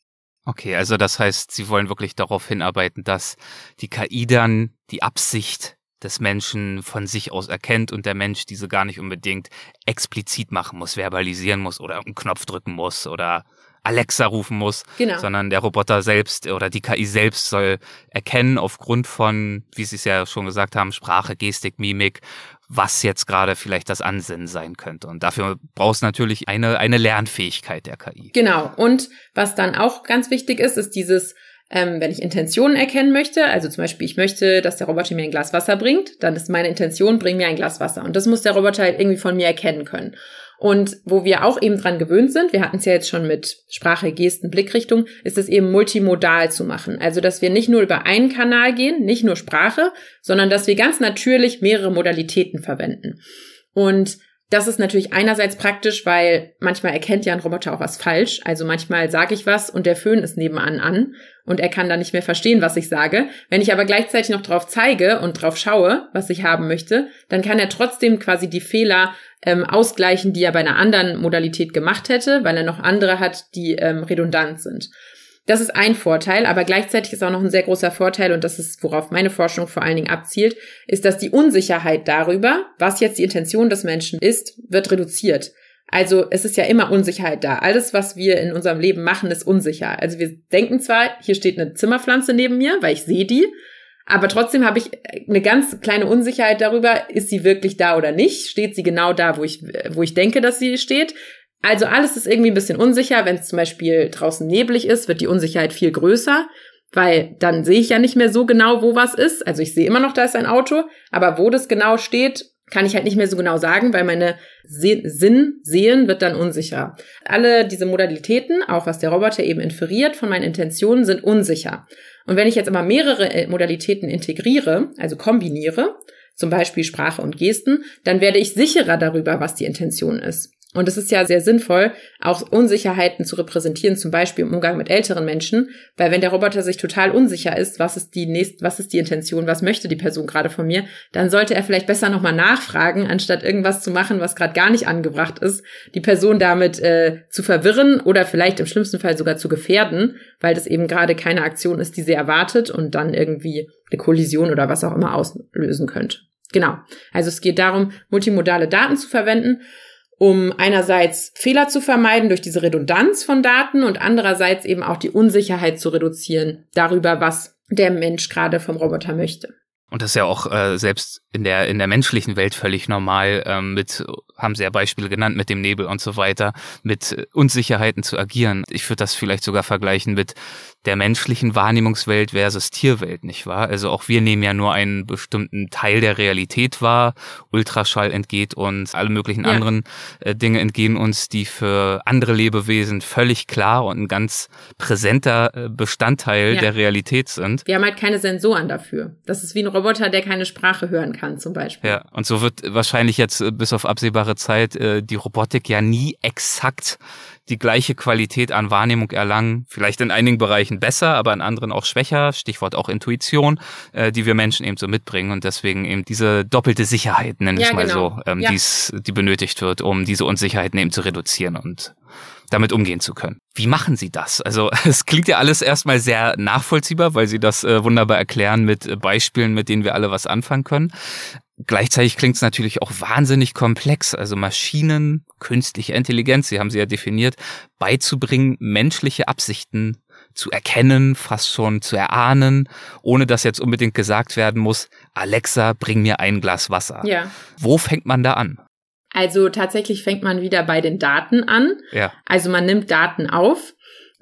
Okay, also das heißt, Sie wollen wirklich darauf hinarbeiten, dass die KI dann die Absicht des Menschen von sich aus erkennt und der Mensch diese gar nicht unbedingt explizit machen muss, verbalisieren muss oder einen Knopf drücken muss oder Alexa rufen muss, genau. sondern der Roboter selbst oder die KI selbst soll erkennen aufgrund von, wie Sie es ja schon gesagt haben, Sprache, Gestik, Mimik, was jetzt gerade vielleicht das Ansinnen sein könnte. Und dafür brauchst natürlich eine, eine Lernfähigkeit der KI. Genau. Und was dann auch ganz wichtig ist, ist dieses ähm, wenn ich Intentionen erkennen möchte, also zum Beispiel, ich möchte, dass der Roboter mir ein Glas Wasser bringt, dann ist meine Intention, bring mir ein Glas Wasser. Und das muss der Roboter halt irgendwie von mir erkennen können. Und wo wir auch eben dran gewöhnt sind, wir hatten es ja jetzt schon mit Sprache, Gesten, Blickrichtung, ist es eben multimodal zu machen. Also, dass wir nicht nur über einen Kanal gehen, nicht nur Sprache, sondern dass wir ganz natürlich mehrere Modalitäten verwenden. Und das ist natürlich einerseits praktisch, weil manchmal erkennt ja ein Roboter auch was falsch. Also manchmal sage ich was und der Föhn ist nebenan an und er kann dann nicht mehr verstehen, was ich sage. Wenn ich aber gleichzeitig noch drauf zeige und drauf schaue, was ich haben möchte, dann kann er trotzdem quasi die Fehler ähm, ausgleichen, die er bei einer anderen Modalität gemacht hätte, weil er noch andere hat, die ähm, redundant sind. Das ist ein Vorteil, aber gleichzeitig ist auch noch ein sehr großer Vorteil, und das ist, worauf meine Forschung vor allen Dingen abzielt, ist, dass die Unsicherheit darüber, was jetzt die Intention des Menschen ist, wird reduziert. Also es ist ja immer Unsicherheit da. Alles, was wir in unserem Leben machen, ist unsicher. Also wir denken zwar, hier steht eine Zimmerpflanze neben mir, weil ich sehe die, aber trotzdem habe ich eine ganz kleine Unsicherheit darüber, ist sie wirklich da oder nicht? Steht sie genau da, wo ich, wo ich denke, dass sie steht? Also alles ist irgendwie ein bisschen unsicher. Wenn es zum Beispiel draußen neblig ist, wird die Unsicherheit viel größer, weil dann sehe ich ja nicht mehr so genau, wo was ist. Also ich sehe immer noch, da ist ein Auto, aber wo das genau steht, kann ich halt nicht mehr so genau sagen, weil meine Se Sinn sehen wird dann unsicher. Alle diese Modalitäten, auch was der Roboter eben inferiert von meinen Intentionen, sind unsicher. Und wenn ich jetzt aber mehrere äh, Modalitäten integriere, also kombiniere, zum Beispiel Sprache und Gesten, dann werde ich sicherer darüber, was die Intention ist. Und es ist ja sehr sinnvoll, auch Unsicherheiten zu repräsentieren, zum Beispiel im Umgang mit älteren Menschen, weil wenn der Roboter sich total unsicher ist, was ist die nächste, was ist die Intention, was möchte die Person gerade von mir, dann sollte er vielleicht besser nochmal nachfragen, anstatt irgendwas zu machen, was gerade gar nicht angebracht ist, die Person damit äh, zu verwirren oder vielleicht im schlimmsten Fall sogar zu gefährden, weil das eben gerade keine Aktion ist, die sie erwartet und dann irgendwie eine Kollision oder was auch immer auslösen könnte. Genau. Also es geht darum, multimodale Daten zu verwenden um einerseits Fehler zu vermeiden durch diese Redundanz von Daten und andererseits eben auch die Unsicherheit zu reduzieren darüber, was der Mensch gerade vom Roboter möchte. Und das ist ja auch äh, selbst in der in der menschlichen Welt völlig normal. Ähm, mit haben Sie ja Beispiele genannt mit dem Nebel und so weiter, mit Unsicherheiten zu agieren. Ich würde das vielleicht sogar vergleichen mit der menschlichen Wahrnehmungswelt versus Tierwelt, nicht wahr? Also auch wir nehmen ja nur einen bestimmten Teil der Realität wahr. Ultraschall entgeht uns, alle möglichen ja. anderen äh, Dinge entgehen uns, die für andere Lebewesen völlig klar und ein ganz präsenter äh, Bestandteil ja. der Realität sind. Wir haben halt keine Sensoren dafür. Das ist wie ein Roboter, der keine Sprache hören kann, zum Beispiel. Ja, und so wird wahrscheinlich jetzt äh, bis auf absehbare Zeit äh, die Robotik ja nie exakt die gleiche Qualität an Wahrnehmung erlangen. Vielleicht in einigen Bereichen besser, aber in anderen auch schwächer. Stichwort auch Intuition, äh, die wir Menschen eben so mitbringen und deswegen eben diese doppelte Sicherheit, nenne ich ja, mal genau. so, ähm, ja. die's, die benötigt wird, um diese Unsicherheiten eben zu reduzieren und damit umgehen zu können. Wie machen Sie das? Also (laughs) es klingt ja alles erstmal sehr nachvollziehbar, weil Sie das äh, wunderbar erklären mit äh, Beispielen, mit denen wir alle was anfangen können. Gleichzeitig klingt es natürlich auch wahnsinnig komplex, also Maschinen, künstliche Intelligenz, Sie haben sie ja definiert, beizubringen, menschliche Absichten zu erkennen, fast schon zu erahnen, ohne dass jetzt unbedingt gesagt werden muss, Alexa, bring mir ein Glas Wasser. Ja. Wo fängt man da an? Also tatsächlich fängt man wieder bei den Daten an. Ja. Also man nimmt Daten auf.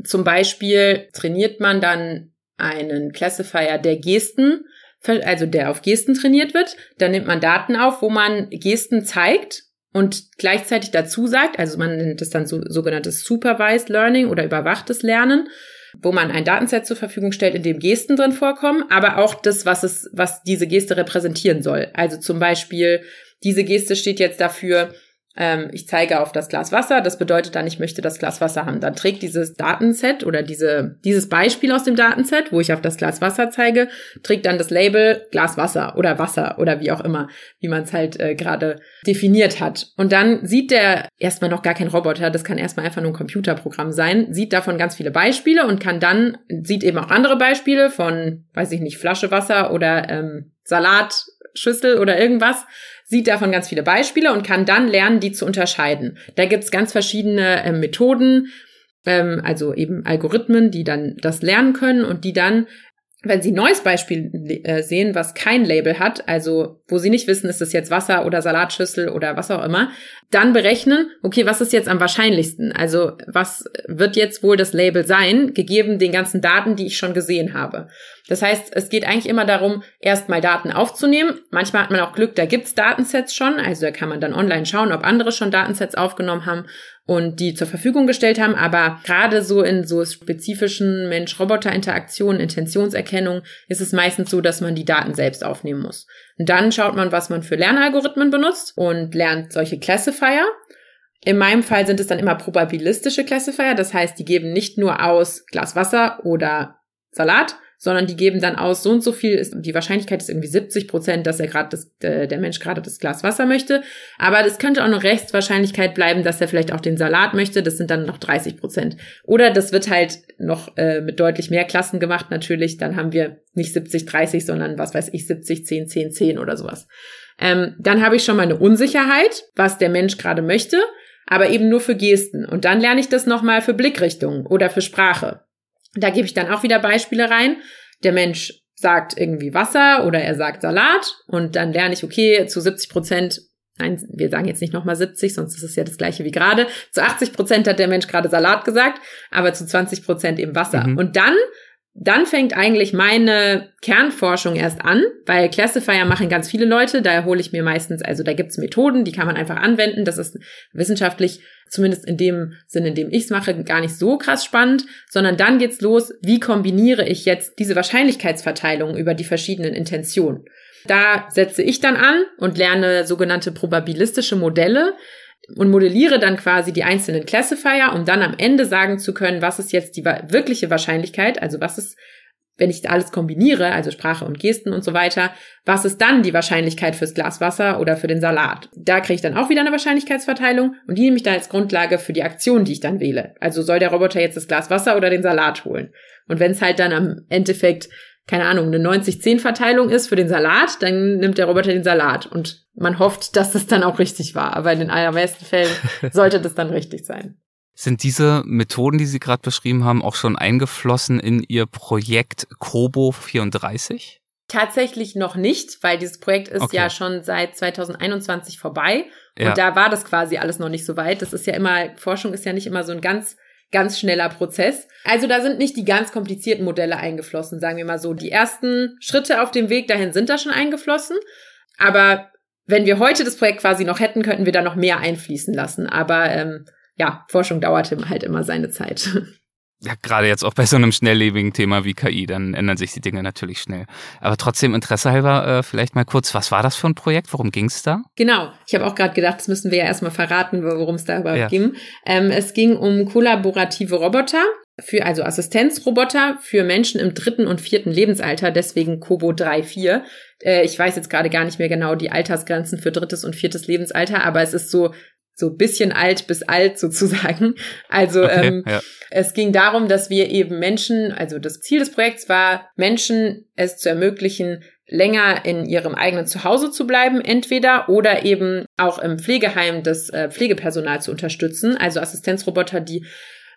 Zum Beispiel trainiert man dann einen Classifier der Gesten also der auf Gesten trainiert wird. Dann nimmt man Daten auf, wo man Gesten zeigt und gleichzeitig dazu sagt, also man nennt das dann so, sogenanntes Supervised Learning oder überwachtes Lernen, wo man ein Datenset zur Verfügung stellt, in dem Gesten drin vorkommen, aber auch das, was es, was diese Geste repräsentieren soll. Also zum Beispiel, diese Geste steht jetzt dafür, ähm, ich zeige auf das Glas Wasser, das bedeutet dann, ich möchte das Glas Wasser haben. Dann trägt dieses Datenset oder diese, dieses Beispiel aus dem Datenset, wo ich auf das Glas Wasser zeige, trägt dann das Label Glas Wasser oder Wasser oder wie auch immer, wie man es halt äh, gerade definiert hat. Und dann sieht der erstmal noch gar kein Roboter, das kann erstmal einfach nur ein Computerprogramm sein, sieht davon ganz viele Beispiele und kann dann, sieht eben auch andere Beispiele von, weiß ich nicht, Flasche Wasser oder ähm, Salatschüssel oder irgendwas sieht davon ganz viele Beispiele und kann dann lernen, die zu unterscheiden. Da gibt's ganz verschiedene äh, Methoden, ähm, also eben Algorithmen, die dann das lernen können und die dann wenn Sie ein neues Beispiel äh, sehen, was kein Label hat, also wo Sie nicht wissen, ist es jetzt Wasser oder Salatschüssel oder was auch immer, dann berechnen, okay, was ist jetzt am wahrscheinlichsten? Also was wird jetzt wohl das Label sein, gegeben den ganzen Daten, die ich schon gesehen habe? Das heißt, es geht eigentlich immer darum, erstmal Daten aufzunehmen. Manchmal hat man auch Glück, da gibt's Datensets schon, also da kann man dann online schauen, ob andere schon Datensets aufgenommen haben und die zur Verfügung gestellt haben. Aber gerade so in so spezifischen Mensch-Roboter-Interaktionen, Intentionserkennung ist es meistens so, dass man die Daten selbst aufnehmen muss. Und dann schaut man, was man für Lernalgorithmen benutzt und lernt solche Classifier. In meinem Fall sind es dann immer probabilistische Classifier. Das heißt, die geben nicht nur aus Glas Wasser oder Salat, sondern die geben dann aus, so und so viel ist, die Wahrscheinlichkeit ist irgendwie 70 Prozent, dass er gerade das, äh, der Mensch gerade das Glas Wasser möchte. Aber das könnte auch eine Rechtswahrscheinlichkeit bleiben, dass er vielleicht auch den Salat möchte. Das sind dann noch 30 Prozent. Oder das wird halt noch äh, mit deutlich mehr Klassen gemacht natürlich. Dann haben wir nicht 70, 30, sondern was weiß ich, 70, 10, 10, 10 oder sowas. Ähm, dann habe ich schon mal eine Unsicherheit, was der Mensch gerade möchte, aber eben nur für Gesten. Und dann lerne ich das nochmal für Blickrichtungen oder für Sprache. Da gebe ich dann auch wieder Beispiele rein. Der Mensch sagt irgendwie Wasser oder er sagt Salat und dann lerne ich, okay, zu 70 Prozent, nein, wir sagen jetzt nicht nochmal 70, sonst ist es ja das gleiche wie gerade. Zu 80 Prozent hat der Mensch gerade Salat gesagt, aber zu 20 Prozent eben Wasser. Mhm. Und dann dann fängt eigentlich meine Kernforschung erst an, weil Classifier machen ganz viele Leute, da hole ich mir meistens, also da gibt's Methoden, die kann man einfach anwenden, das ist wissenschaftlich, zumindest in dem Sinn, in dem ich's mache, gar nicht so krass spannend, sondern dann geht's los, wie kombiniere ich jetzt diese Wahrscheinlichkeitsverteilung über die verschiedenen Intentionen. Da setze ich dann an und lerne sogenannte probabilistische Modelle, und modelliere dann quasi die einzelnen Classifier, um dann am Ende sagen zu können, was ist jetzt die wirkliche Wahrscheinlichkeit, also was ist, wenn ich alles kombiniere, also Sprache und Gesten und so weiter, was ist dann die Wahrscheinlichkeit fürs Glas Wasser oder für den Salat? Da kriege ich dann auch wieder eine Wahrscheinlichkeitsverteilung und die nehme ich dann als Grundlage für die Aktion, die ich dann wähle. Also soll der Roboter jetzt das Glas Wasser oder den Salat holen? Und wenn es halt dann am Endeffekt keine Ahnung, eine 90-10-Verteilung ist für den Salat, dann nimmt der Roboter den Salat. Und man hofft, dass das dann auch richtig war. Aber in den allermeisten Fällen (laughs) sollte das dann richtig sein. Sind diese Methoden, die Sie gerade beschrieben haben, auch schon eingeflossen in Ihr Projekt Kobo 34? Tatsächlich noch nicht, weil dieses Projekt ist okay. ja schon seit 2021 vorbei. Und ja. da war das quasi alles noch nicht so weit. Das ist ja immer, Forschung ist ja nicht immer so ein ganz ganz schneller Prozess. Also da sind nicht die ganz komplizierten Modelle eingeflossen, sagen wir mal so. Die ersten Schritte auf dem Weg dahin sind da schon eingeflossen. Aber wenn wir heute das Projekt quasi noch hätten, könnten wir da noch mehr einfließen lassen. Aber ähm, ja, Forschung dauerte halt immer seine Zeit. (laughs) ja, gerade jetzt auch bei so einem schnelllebigen Thema wie KI, dann ändern sich die Dinge natürlich schnell. Aber trotzdem Interesse halber, äh, vielleicht mal kurz, was war das für ein Projekt? Worum ging es da? Genau, ich habe auch gerade gedacht, das müssen wir ja erstmal verraten, worum es da überhaupt ja. ging. Ähm, es ging um kollaborative Roboter, für also Assistenzroboter für Menschen im dritten und vierten Lebensalter, deswegen Kobo 3-4. Äh, ich weiß jetzt gerade gar nicht mehr genau die Altersgrenzen für drittes und viertes Lebensalter, aber es ist so so bisschen alt bis alt sozusagen. (laughs) Also okay, ähm, ja. es ging darum, dass wir eben Menschen, also das Ziel des Projekts war, Menschen es zu ermöglichen, länger in ihrem eigenen Zuhause zu bleiben, entweder oder eben auch im Pflegeheim das äh, Pflegepersonal zu unterstützen, also Assistenzroboter, die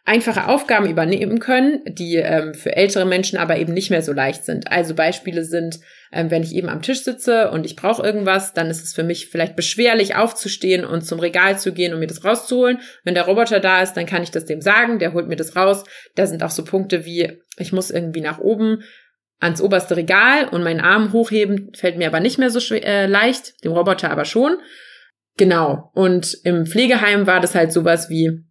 einfache Aufgaben übernehmen können, die ähm, für ältere Menschen aber eben nicht mehr so leicht sind. Also Beispiele sind, ähm, wenn ich eben am Tisch sitze und ich brauche irgendwas, dann ist es für mich vielleicht beschwerlich aufzustehen und zum Regal zu gehen und mir das rauszuholen. Wenn der Roboter da ist, dann kann ich das dem sagen, der holt mir das raus. Da sind auch so Punkte wie, ich muss irgendwie nach oben ans oberste Regal und meinen Arm hochheben, fällt mir aber nicht mehr so schwer, äh, leicht, dem Roboter aber schon. Genau. Und im Pflegeheim war das halt sowas wie,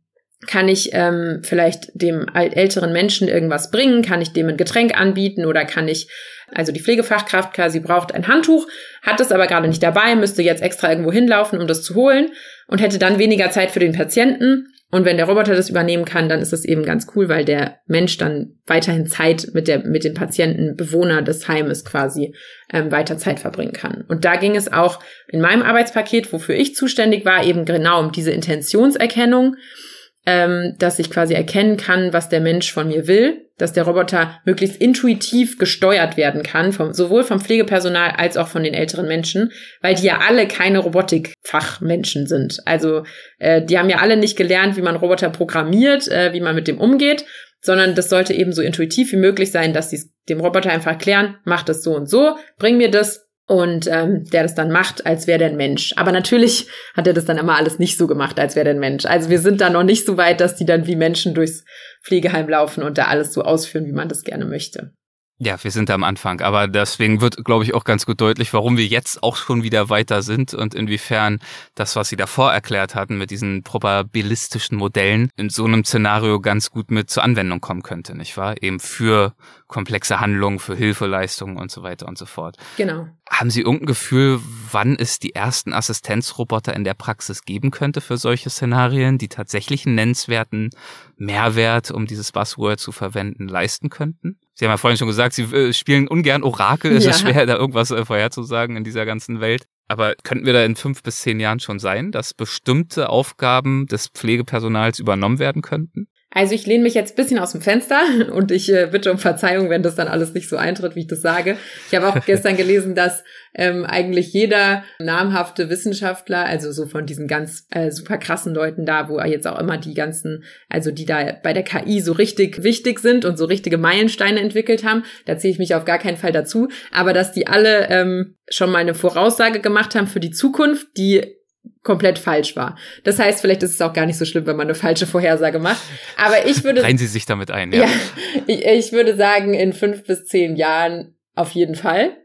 kann ich ähm, vielleicht dem älteren Menschen irgendwas bringen? Kann ich dem ein Getränk anbieten oder kann ich, also die Pflegefachkraft quasi braucht ein Handtuch, hat es aber gerade nicht dabei, müsste jetzt extra irgendwo hinlaufen, um das zu holen und hätte dann weniger Zeit für den Patienten. Und wenn der Roboter das übernehmen kann, dann ist das eben ganz cool, weil der Mensch dann weiterhin Zeit mit der mit dem Patienten, Bewohner des Heimes quasi ähm, weiter Zeit verbringen kann. Und da ging es auch in meinem Arbeitspaket, wofür ich zuständig war, eben genau um diese Intentionserkennung ähm, dass ich quasi erkennen kann, was der Mensch von mir will, dass der Roboter möglichst intuitiv gesteuert werden kann, vom, sowohl vom Pflegepersonal als auch von den älteren Menschen, weil die ja alle keine Robotikfachmenschen sind. Also äh, die haben ja alle nicht gelernt, wie man Roboter programmiert, äh, wie man mit dem umgeht, sondern das sollte eben so intuitiv wie möglich sein, dass sie dem Roboter einfach erklären, mach das so und so, bring mir das, und ähm, der das dann macht, als wäre der ein Mensch. Aber natürlich hat er das dann immer alles nicht so gemacht, als wäre der ein Mensch. Also wir sind da noch nicht so weit, dass die dann wie Menschen durchs Pflegeheim laufen und da alles so ausführen, wie man das gerne möchte. Ja, wir sind da am Anfang, aber deswegen wird, glaube ich, auch ganz gut deutlich, warum wir jetzt auch schon wieder weiter sind und inwiefern das, was Sie davor erklärt hatten mit diesen probabilistischen Modellen, in so einem Szenario ganz gut mit zur Anwendung kommen könnte, nicht wahr? Eben für komplexe Handlungen, für Hilfeleistungen und so weiter und so fort. Genau. Haben Sie irgendein Gefühl, wann es die ersten Assistenzroboter in der Praxis geben könnte für solche Szenarien, die tatsächlich einen nennenswerten Mehrwert, um dieses Buzzword zu verwenden, leisten könnten? Sie haben ja vorhin schon gesagt, Sie äh, spielen ungern Orakel. Es ja. ist schwer, da irgendwas äh, vorherzusagen in dieser ganzen Welt. Aber könnten wir da in fünf bis zehn Jahren schon sein, dass bestimmte Aufgaben des Pflegepersonals übernommen werden könnten? Also ich lehne mich jetzt bisschen aus dem Fenster (laughs) und ich äh, bitte um Verzeihung, wenn das dann alles nicht so eintritt, wie ich das sage. Ich habe auch (laughs) gestern gelesen, dass ähm, eigentlich jeder namhafte Wissenschaftler, also so von diesen ganz äh, super krassen Leuten da, wo jetzt auch immer die ganzen, also die da bei der KI so richtig wichtig sind und so richtige Meilensteine entwickelt haben, da ziehe ich mich auf gar keinen Fall dazu, aber dass die alle ähm, schon mal eine Voraussage gemacht haben für die Zukunft, die komplett falsch war. Das heißt, vielleicht ist es auch gar nicht so schlimm, wenn man eine falsche Vorhersage macht. Aber ich würde. Reihen Sie sich damit ein, ja. ja (laughs) ich, ich würde sagen, in fünf bis zehn Jahren auf jeden Fall.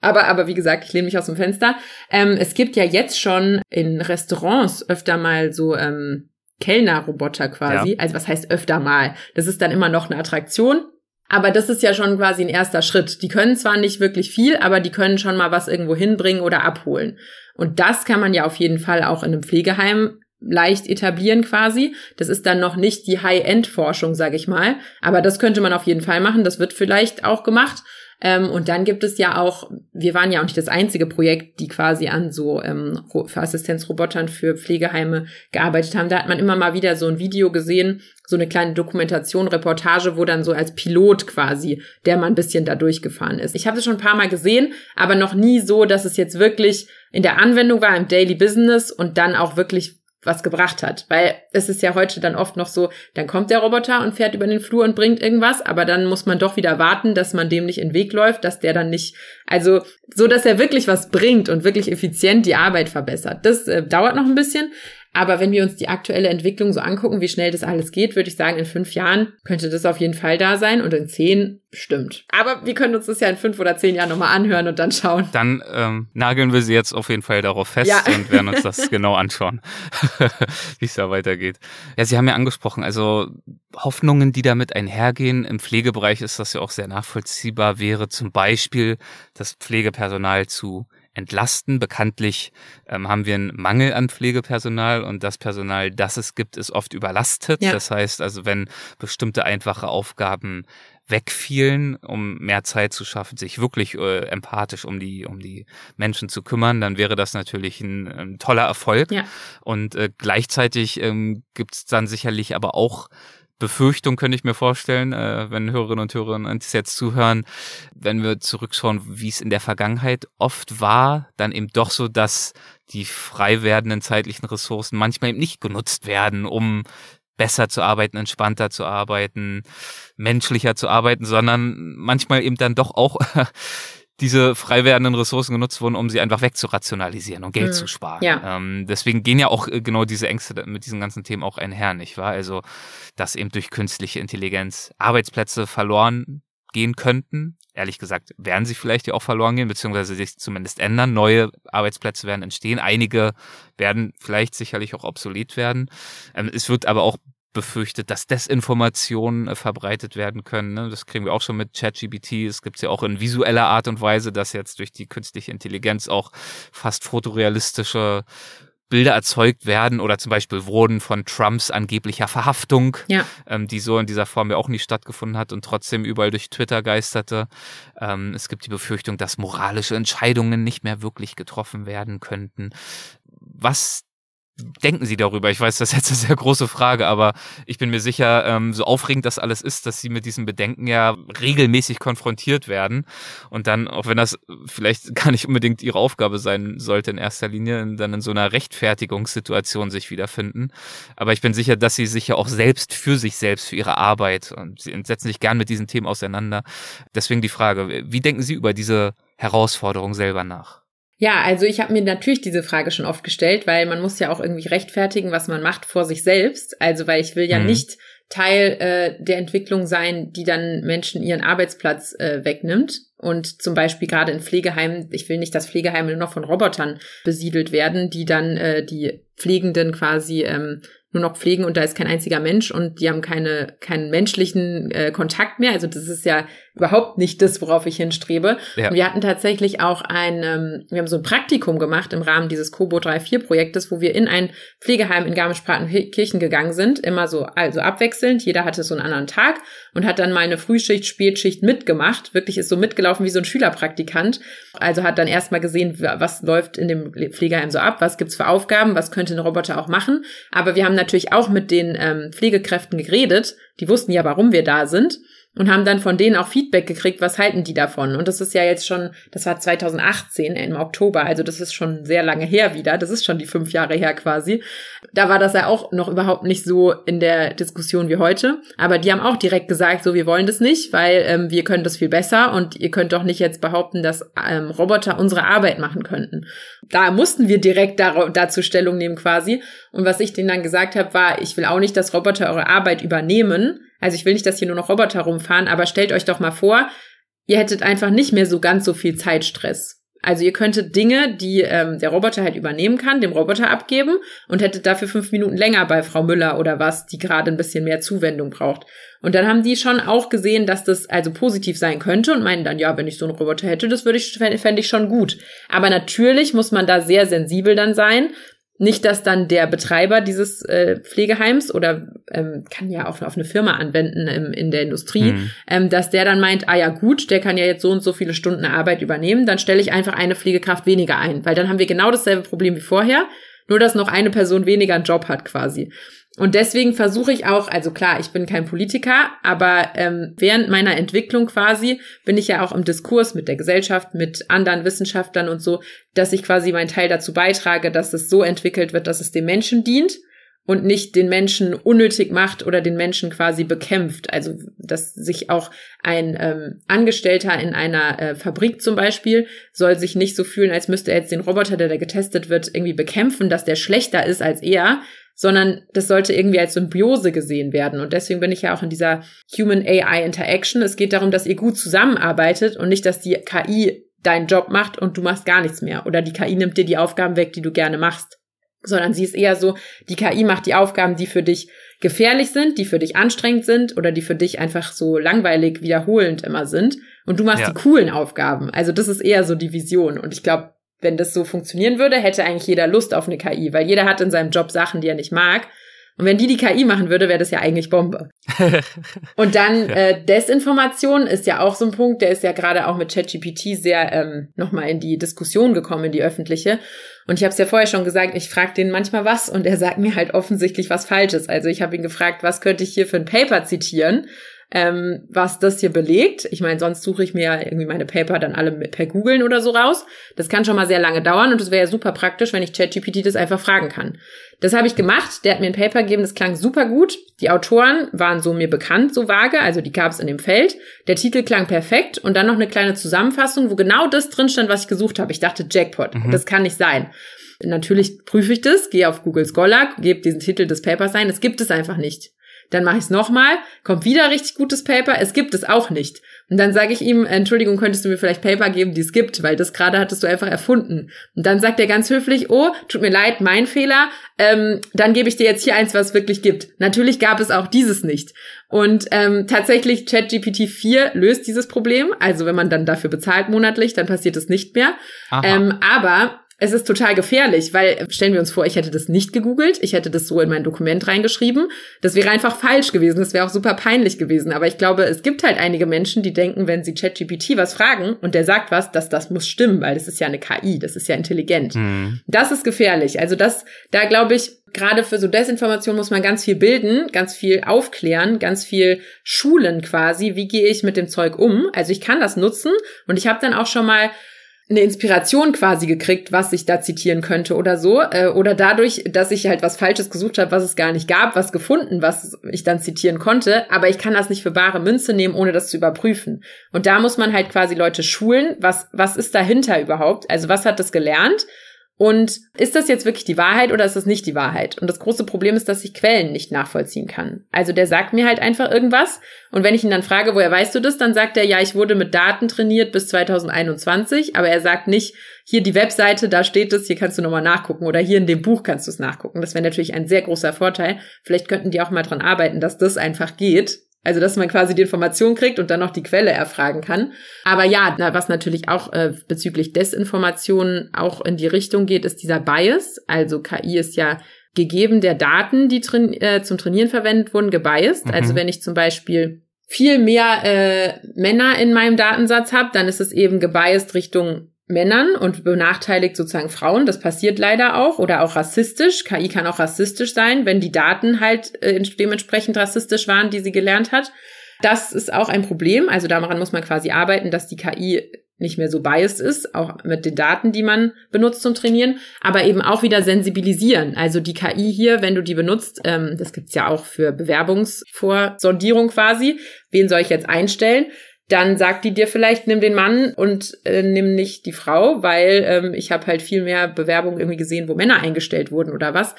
Aber, aber wie gesagt, ich lehne mich aus dem Fenster. Ähm, es gibt ja jetzt schon in Restaurants öfter mal so ähm, Kellnerroboter quasi. Ja. Also was heißt öfter mal? Das ist dann immer noch eine Attraktion. Aber das ist ja schon quasi ein erster Schritt. Die können zwar nicht wirklich viel, aber die können schon mal was irgendwo hinbringen oder abholen. Und das kann man ja auf jeden Fall auch in einem Pflegeheim leicht etablieren quasi. Das ist dann noch nicht die High-End-Forschung, sage ich mal. Aber das könnte man auf jeden Fall machen. Das wird vielleicht auch gemacht. Ähm, und dann gibt es ja auch, wir waren ja auch nicht das einzige Projekt, die quasi an so ähm, für Assistenzrobotern für Pflegeheime gearbeitet haben. Da hat man immer mal wieder so ein Video gesehen, so eine kleine Dokumentation, Reportage, wo dann so als Pilot quasi der mal ein bisschen da durchgefahren ist. Ich habe es schon ein paar Mal gesehen, aber noch nie so, dass es jetzt wirklich in der Anwendung war, im Daily Business und dann auch wirklich was gebracht hat. Weil es ist ja heute dann oft noch so, dann kommt der Roboter und fährt über den Flur und bringt irgendwas, aber dann muss man doch wieder warten, dass man dem nicht in den Weg läuft, dass der dann nicht, also so, dass er wirklich was bringt und wirklich effizient die Arbeit verbessert. Das äh, dauert noch ein bisschen. Aber wenn wir uns die aktuelle Entwicklung so angucken, wie schnell das alles geht, würde ich sagen, in fünf Jahren könnte das auf jeden Fall da sein und in zehn bestimmt. Aber wir können uns das ja in fünf oder zehn Jahren nochmal anhören und dann schauen. Dann ähm, nageln wir sie jetzt auf jeden Fall darauf fest ja. (laughs) und werden uns das (laughs) genau anschauen, (laughs) wie es da weitergeht. Ja, Sie haben ja angesprochen, also Hoffnungen, die damit einhergehen. Im Pflegebereich ist das ja auch sehr nachvollziehbar, wäre zum Beispiel das Pflegepersonal zu entlasten. Bekanntlich ähm, haben wir einen Mangel an Pflegepersonal und das Personal, das es gibt, ist oft überlastet. Ja. Das heißt also, wenn bestimmte einfache Aufgaben wegfielen, um mehr Zeit zu schaffen, sich wirklich äh, empathisch um die um die Menschen zu kümmern, dann wäre das natürlich ein, ein toller Erfolg. Ja. Und äh, gleichzeitig ähm, gibt es dann sicherlich aber auch Befürchtung könnte ich mir vorstellen, äh, wenn Hörerinnen und Hörer uns jetzt zuhören, wenn wir zurückschauen, wie es in der Vergangenheit oft war, dann eben doch so, dass die frei werdenden zeitlichen Ressourcen manchmal eben nicht genutzt werden, um besser zu arbeiten, entspannter zu arbeiten, menschlicher zu arbeiten, sondern manchmal eben dann doch auch (laughs) diese frei werdenden Ressourcen genutzt wurden, um sie einfach wegzurationalisieren und Geld mhm. zu sparen. Ja. Ähm, deswegen gehen ja auch äh, genau diese Ängste mit diesen ganzen Themen auch einher, nicht wahr? Also, dass eben durch künstliche Intelligenz Arbeitsplätze verloren gehen könnten. Ehrlich gesagt, werden sie vielleicht ja auch verloren gehen, beziehungsweise sich zumindest ändern. Neue Arbeitsplätze werden entstehen. Einige werden vielleicht sicherlich auch obsolet werden. Ähm, es wird aber auch befürchtet, dass Desinformationen äh, verbreitet werden können. Ne? Das kriegen wir auch schon mit ChatGPT. Es gibt ja auch in visueller Art und Weise, dass jetzt durch die künstliche Intelligenz auch fast fotorealistische Bilder erzeugt werden oder zum Beispiel wurden von Trumps angeblicher Verhaftung, ja. ähm, die so in dieser Form ja auch nie stattgefunden hat und trotzdem überall durch Twitter geisterte. Ähm, es gibt die Befürchtung, dass moralische Entscheidungen nicht mehr wirklich getroffen werden könnten. Was denken Sie darüber? Ich weiß, das ist jetzt eine sehr große Frage, aber ich bin mir sicher, ähm, so aufregend das alles ist, dass Sie mit diesen Bedenken ja regelmäßig konfrontiert werden und dann, auch wenn das vielleicht (laughs) gar nicht unbedingt Ihre Aufgabe sein sollte in erster Linie, dann in so einer Rechtfertigungssituation sich wiederfinden. Aber ich bin sicher, dass Sie sich ja auch selbst für sich selbst, für Ihre Arbeit und Sie setzen sich gern mit diesen Themen auseinander. Deswegen die Frage, wie denken Sie über diese Herausforderung selber nach? Ja, also ich habe mir natürlich diese Frage schon oft gestellt, weil man muss ja auch irgendwie rechtfertigen, was man macht vor sich selbst. Also weil ich will ja mhm. nicht Teil äh, der Entwicklung sein, die dann Menschen ihren Arbeitsplatz äh, wegnimmt. Und zum Beispiel gerade in Pflegeheimen, ich will nicht, dass Pflegeheime nur noch von Robotern besiedelt werden, die dann äh, die Pflegenden quasi ähm, nur noch pflegen und da ist kein einziger Mensch und die haben keine, keinen menschlichen äh, Kontakt mehr. Also das ist ja überhaupt nicht das, worauf ich hinstrebe. Ja. Und wir hatten tatsächlich auch ein, ähm, wir haben so ein Praktikum gemacht im Rahmen dieses Kobo 3.4 Projektes, wo wir in ein Pflegeheim in Garmisch-Partenkirchen gegangen sind, immer so, also abwechselnd. Jeder hatte so einen anderen Tag und hat dann mal eine Frühschicht, Spätschicht mitgemacht. Wirklich ist so mitgelaufen wie so ein Schülerpraktikant. Also hat dann erstmal gesehen, was läuft in dem Pflegeheim so ab, was gibt's für Aufgaben, was könnte ein Roboter auch machen. Aber wir haben natürlich auch mit den ähm, Pflegekräften geredet. Die wussten ja, warum wir da sind und haben dann von denen auch Feedback gekriegt, was halten die davon. Und das ist ja jetzt schon, das war 2018 im Oktober, also das ist schon sehr lange her wieder, das ist schon die fünf Jahre her quasi. Da war das ja auch noch überhaupt nicht so in der Diskussion wie heute. Aber die haben auch direkt gesagt, so wir wollen das nicht, weil ähm, wir können das viel besser und ihr könnt doch nicht jetzt behaupten, dass ähm, Roboter unsere Arbeit machen könnten. Da mussten wir direkt da, dazu Stellung nehmen quasi. Und was ich denen dann gesagt habe, war, ich will auch nicht, dass Roboter eure Arbeit übernehmen also ich will nicht, dass hier nur noch Roboter rumfahren, aber stellt euch doch mal vor, ihr hättet einfach nicht mehr so ganz so viel Zeitstress. Also ihr könntet Dinge, die ähm, der Roboter halt übernehmen kann, dem Roboter abgeben und hättet dafür fünf Minuten länger bei Frau Müller oder was, die gerade ein bisschen mehr Zuwendung braucht. Und dann haben die schon auch gesehen, dass das also positiv sein könnte und meinen dann, ja, wenn ich so einen Roboter hätte, das würde ich, fände ich schon gut. Aber natürlich muss man da sehr sensibel dann sein nicht, dass dann der Betreiber dieses äh, Pflegeheims oder ähm, kann ja auch auf eine Firma anwenden im, in der Industrie, mhm. ähm, dass der dann meint, ah ja gut, der kann ja jetzt so und so viele Stunden Arbeit übernehmen, dann stelle ich einfach eine Pflegekraft weniger ein, weil dann haben wir genau dasselbe Problem wie vorher, nur dass noch eine Person weniger einen Job hat quasi. Und deswegen versuche ich auch, also klar, ich bin kein Politiker, aber ähm, während meiner Entwicklung quasi bin ich ja auch im Diskurs mit der Gesellschaft, mit anderen Wissenschaftlern und so, dass ich quasi meinen Teil dazu beitrage, dass es so entwickelt wird, dass es dem Menschen dient und nicht den Menschen unnötig macht oder den Menschen quasi bekämpft. Also dass sich auch ein ähm, Angestellter in einer äh, Fabrik zum Beispiel soll sich nicht so fühlen, als müsste er jetzt den Roboter, der da getestet wird, irgendwie bekämpfen, dass der schlechter ist als er, sondern das sollte irgendwie als Symbiose gesehen werden. Und deswegen bin ich ja auch in dieser Human AI Interaction. Es geht darum, dass ihr gut zusammenarbeitet und nicht, dass die KI deinen Job macht und du machst gar nichts mehr. Oder die KI nimmt dir die Aufgaben weg, die du gerne machst sondern sie ist eher so, die KI macht die Aufgaben, die für dich gefährlich sind, die für dich anstrengend sind oder die für dich einfach so langweilig wiederholend immer sind und du machst ja. die coolen Aufgaben. Also das ist eher so die Vision und ich glaube, wenn das so funktionieren würde, hätte eigentlich jeder Lust auf eine KI, weil jeder hat in seinem Job Sachen, die er nicht mag und wenn die die KI machen würde, wäre das ja eigentlich Bombe. (laughs) und dann äh, Desinformation ist ja auch so ein Punkt, der ist ja gerade auch mit ChatGPT sehr ähm, nochmal in die Diskussion gekommen, in die öffentliche. Und ich habe es ja vorher schon gesagt, ich frage den manchmal was und er sagt mir halt offensichtlich was Falsches. Also ich habe ihn gefragt, was könnte ich hier für ein Paper zitieren? Ähm, was das hier belegt. Ich meine, sonst suche ich mir irgendwie meine Paper dann alle per Googlen oder so raus. Das kann schon mal sehr lange dauern und es wäre ja super praktisch, wenn ich ChatGPT das einfach fragen kann. Das habe ich gemacht. Der hat mir ein Paper gegeben, das klang super gut. Die Autoren waren so mir bekannt, so vage, also die gab es in dem Feld. Der Titel klang perfekt und dann noch eine kleine Zusammenfassung, wo genau das drin stand, was ich gesucht habe. Ich dachte, Jackpot, mhm. das kann nicht sein. Natürlich prüfe ich das, gehe auf Google Scholar, gebe diesen Titel des Papers ein. Es gibt es einfach nicht. Dann mache ich es nochmal, kommt wieder richtig gutes Paper, es gibt es auch nicht. Und dann sage ich ihm, Entschuldigung, könntest du mir vielleicht Paper geben, die es gibt, weil das gerade hattest du einfach erfunden. Und dann sagt er ganz höflich, oh, tut mir leid, mein Fehler, ähm, dann gebe ich dir jetzt hier eins, was es wirklich gibt. Natürlich gab es auch dieses nicht. Und ähm, tatsächlich ChatGPT 4 löst dieses Problem. Also wenn man dann dafür bezahlt monatlich, dann passiert es nicht mehr. Ähm, aber es ist total gefährlich, weil stellen wir uns vor, ich hätte das nicht gegoogelt, ich hätte das so in mein Dokument reingeschrieben. Das wäre einfach falsch gewesen, das wäre auch super peinlich gewesen. Aber ich glaube, es gibt halt einige Menschen, die denken, wenn sie ChatGPT was fragen und der sagt was, dass das muss stimmen, weil das ist ja eine KI, das ist ja intelligent. Mhm. Das ist gefährlich. Also das, da glaube ich, gerade für so Desinformation muss man ganz viel bilden, ganz viel aufklären, ganz viel schulen quasi. Wie gehe ich mit dem Zeug um? Also ich kann das nutzen und ich habe dann auch schon mal eine Inspiration quasi gekriegt, was ich da zitieren könnte oder so. Äh, oder dadurch, dass ich halt was Falsches gesucht habe, was es gar nicht gab, was gefunden, was ich dann zitieren konnte. Aber ich kann das nicht für bare Münze nehmen, ohne das zu überprüfen. Und da muss man halt quasi Leute schulen. Was, was ist dahinter überhaupt? Also was hat das gelernt? Und ist das jetzt wirklich die Wahrheit oder ist das nicht die Wahrheit? Und das große Problem ist, dass ich Quellen nicht nachvollziehen kann. Also der sagt mir halt einfach irgendwas. Und wenn ich ihn dann frage, woher weißt du das, dann sagt er, ja, ich wurde mit Daten trainiert bis 2021. Aber er sagt nicht, hier die Webseite, da steht es, hier kannst du nochmal nachgucken. Oder hier in dem Buch kannst du es nachgucken. Das wäre natürlich ein sehr großer Vorteil. Vielleicht könnten die auch mal dran arbeiten, dass das einfach geht. Also, dass man quasi die Information kriegt und dann noch die Quelle erfragen kann. Aber ja, was natürlich auch äh, bezüglich Desinformationen auch in die Richtung geht, ist dieser Bias. Also KI ist ja gegeben der Daten, die train äh, zum Trainieren verwendet wurden, gebiased. Mhm. Also wenn ich zum Beispiel viel mehr äh, Männer in meinem Datensatz habe, dann ist es eben gebiased Richtung Männern und benachteiligt sozusagen Frauen. Das passiert leider auch. Oder auch rassistisch. KI kann auch rassistisch sein, wenn die Daten halt äh, dementsprechend rassistisch waren, die sie gelernt hat. Das ist auch ein Problem. Also daran muss man quasi arbeiten, dass die KI nicht mehr so biased ist, auch mit den Daten, die man benutzt zum Trainieren, aber eben auch wieder sensibilisieren. Also die KI hier, wenn du die benutzt, ähm, das gibt's ja auch für Bewerbungsvorsondierung quasi, wen soll ich jetzt einstellen? Dann sagt die dir vielleicht, nimm den Mann und äh, nimm nicht die Frau, weil ähm, ich habe halt viel mehr Bewerbungen irgendwie gesehen, wo Männer eingestellt wurden oder was.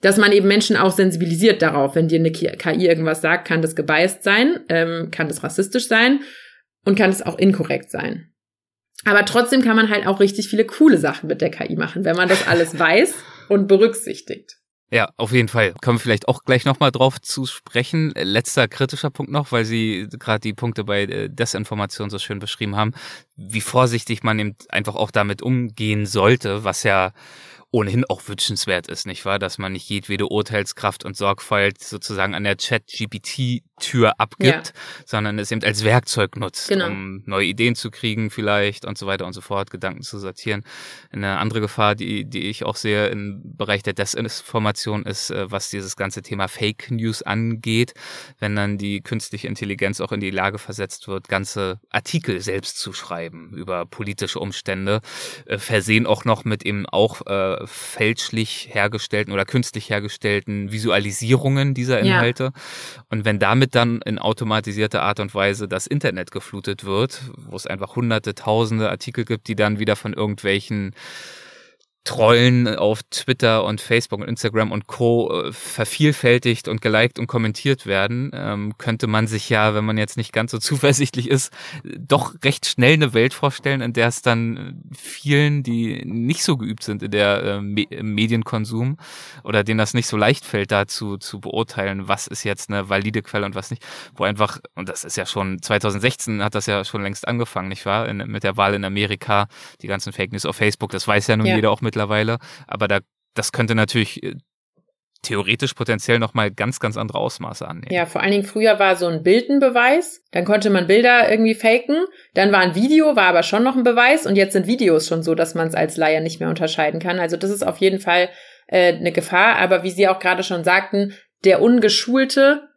Dass man eben Menschen auch sensibilisiert darauf, wenn dir eine KI irgendwas sagt, kann das gebeißt sein, ähm, kann das rassistisch sein und kann es auch inkorrekt sein. Aber trotzdem kann man halt auch richtig viele coole Sachen mit der KI machen, wenn man das alles (laughs) weiß und berücksichtigt. Ja, auf jeden Fall. Kommen wir vielleicht auch gleich nochmal drauf zu sprechen. Letzter kritischer Punkt noch, weil Sie gerade die Punkte bei äh, Desinformation so schön beschrieben haben, wie vorsichtig man eben einfach auch damit umgehen sollte, was ja ohnehin auch wünschenswert ist, nicht wahr? Dass man nicht jedwede Urteilskraft und Sorgfalt sozusagen an der Chat-GPT-Tür abgibt, ja. sondern es eben als Werkzeug nutzt, genau. um neue Ideen zu kriegen vielleicht und so weiter und so fort, Gedanken zu sortieren. Eine andere Gefahr, die, die ich auch sehe im Bereich der Desinformation ist, äh, was dieses ganze Thema Fake News angeht, wenn dann die künstliche Intelligenz auch in die Lage versetzt wird, ganze Artikel selbst zu schreiben über politische Umstände, äh, versehen auch noch mit eben auch äh, fälschlich hergestellten oder künstlich hergestellten Visualisierungen dieser Inhalte. Ja. Und wenn damit dann in automatisierter Art und Weise das Internet geflutet wird, wo es einfach hunderte, tausende Artikel gibt, die dann wieder von irgendwelchen Trollen auf Twitter und Facebook und Instagram und Co. Äh, vervielfältigt und geliked und kommentiert werden, ähm, könnte man sich ja, wenn man jetzt nicht ganz so (laughs) zuversichtlich ist, doch recht schnell eine Welt vorstellen, in der es dann vielen, die nicht so geübt sind in der äh, Me Medienkonsum oder denen das nicht so leicht fällt, dazu zu beurteilen, was ist jetzt eine valide Quelle und was nicht, wo einfach, und das ist ja schon 2016 hat das ja schon längst angefangen, nicht wahr? In, mit der Wahl in Amerika, die ganzen Fake News auf Facebook, das weiß ja nun ja. jeder auch mit mittlerweile. Aber da, das könnte natürlich äh, theoretisch potenziell nochmal ganz, ganz andere Ausmaße annehmen. Ja, vor allen Dingen früher war so ein Bildenbeweis, dann konnte man Bilder irgendwie faken, dann war ein Video, war aber schon noch ein Beweis und jetzt sind Videos schon so, dass man es als Laie nicht mehr unterscheiden kann. Also das ist auf jeden Fall äh, eine Gefahr, aber wie Sie auch gerade schon sagten, der Ungeschulte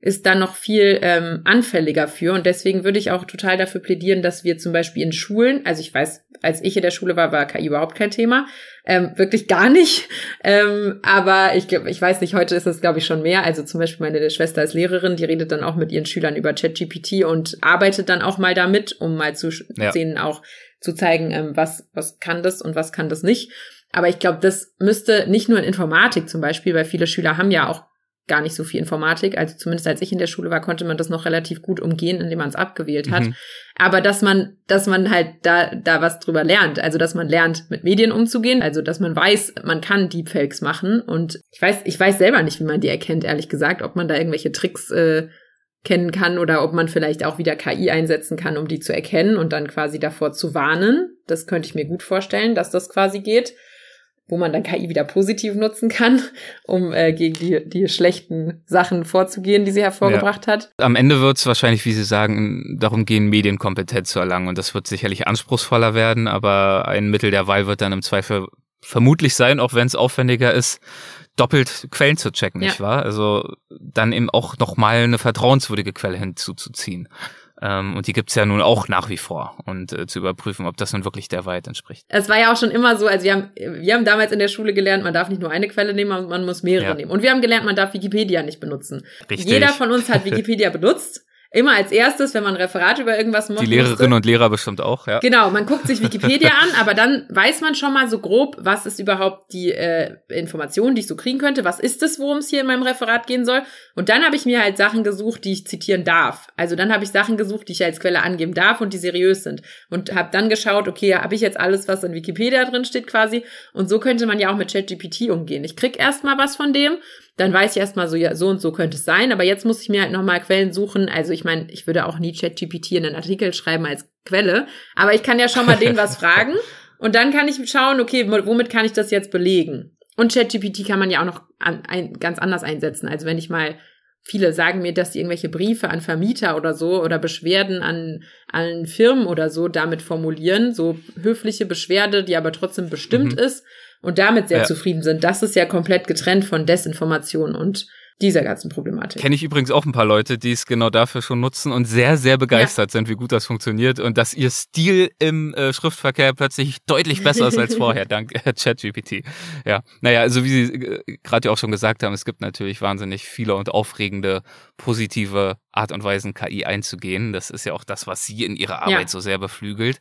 ist dann noch viel ähm, anfälliger für. Und deswegen würde ich auch total dafür plädieren, dass wir zum Beispiel in Schulen, also ich weiß, als ich in der Schule war, war KI überhaupt kein Thema. Ähm, wirklich gar nicht. Ähm, aber ich, ich weiß nicht, heute ist es, glaube ich, schon mehr. Also zum Beispiel meine Schwester ist Lehrerin, die redet dann auch mit ihren Schülern über ChatGPT und arbeitet dann auch mal damit, um mal zu ja. sehen, auch zu zeigen, ähm, was, was kann das und was kann das nicht. Aber ich glaube, das müsste nicht nur in Informatik zum Beispiel, weil viele Schüler haben ja auch gar nicht so viel Informatik. Also zumindest als ich in der Schule war, konnte man das noch relativ gut umgehen, indem man es abgewählt hat. Mhm. Aber dass man, dass man halt da, da was drüber lernt. Also dass man lernt, mit Medien umzugehen. Also dass man weiß, man kann Deepfakes machen. Und ich weiß, ich weiß selber nicht, wie man die erkennt, ehrlich gesagt, ob man da irgendwelche Tricks äh, kennen kann oder ob man vielleicht auch wieder KI einsetzen kann, um die zu erkennen und dann quasi davor zu warnen. Das könnte ich mir gut vorstellen, dass das quasi geht wo man dann KI wieder positiv nutzen kann, um äh, gegen die, die schlechten Sachen vorzugehen, die sie hervorgebracht ja. hat. Am Ende wird es wahrscheinlich, wie Sie sagen, darum gehen, Medienkompetenz zu erlangen. Und das wird sicherlich anspruchsvoller werden, aber ein Mittel der Wahl wird dann im Zweifel vermutlich sein, auch wenn es aufwendiger ist, doppelt Quellen zu checken, ja. nicht wahr? Also dann eben auch nochmal eine vertrauenswürdige Quelle hinzuzuziehen. Ähm, und die gibt's ja nun auch nach wie vor und äh, zu überprüfen, ob das nun wirklich der Wahrheit entspricht. Es war ja auch schon immer so, also wir haben, wir haben damals in der Schule gelernt, man darf nicht nur eine Quelle nehmen, man muss mehrere ja. nehmen. Und wir haben gelernt, man darf Wikipedia nicht benutzen. Richtig. Jeder von uns hat (laughs) Wikipedia benutzt immer als erstes, wenn man ein Referat über irgendwas macht. Die Lehrerinnen und Lehrer bestimmt auch, ja. Genau, man guckt sich Wikipedia (laughs) an, aber dann weiß man schon mal so grob, was ist überhaupt die äh, Information, die ich so kriegen könnte, was ist es, worum es hier in meinem Referat gehen soll. Und dann habe ich mir halt Sachen gesucht, die ich zitieren darf. Also dann habe ich Sachen gesucht, die ich als Quelle angeben darf und die seriös sind. Und habe dann geschaut, okay, habe ich jetzt alles, was in Wikipedia drin steht quasi. Und so könnte man ja auch mit ChatGPT umgehen. Ich krieg erstmal was von dem dann weiß ich erstmal so, ja, so und so könnte es sein. Aber jetzt muss ich mir halt nochmal Quellen suchen. Also ich meine, ich würde auch nie ChatGPT in einen Artikel schreiben als Quelle. Aber ich kann ja schon mal denen was fragen. (laughs) Und dann kann ich schauen, okay, womit kann ich das jetzt belegen? Und ChatGPT kann man ja auch noch an, ein, ganz anders einsetzen. Also wenn ich mal Viele sagen mir, dass die irgendwelche Briefe an Vermieter oder so oder Beschwerden an, an Firmen oder so damit formulieren, so höfliche Beschwerde, die aber trotzdem bestimmt mhm. ist und damit sehr ja. zufrieden sind. Das ist ja komplett getrennt von Desinformation und dieser ganzen Problematik. Kenne ich übrigens auch ein paar Leute, die es genau dafür schon nutzen und sehr, sehr begeistert ja. sind, wie gut das funktioniert und dass ihr Stil im äh, Schriftverkehr plötzlich deutlich besser ist als (laughs) vorher, dank äh, ChatGPT. Ja, naja, also wie Sie äh, gerade ja auch schon gesagt haben, es gibt natürlich wahnsinnig viele und aufregende, positive Art und Weisen, KI einzugehen. Das ist ja auch das, was Sie in Ihrer Arbeit ja. so sehr beflügelt.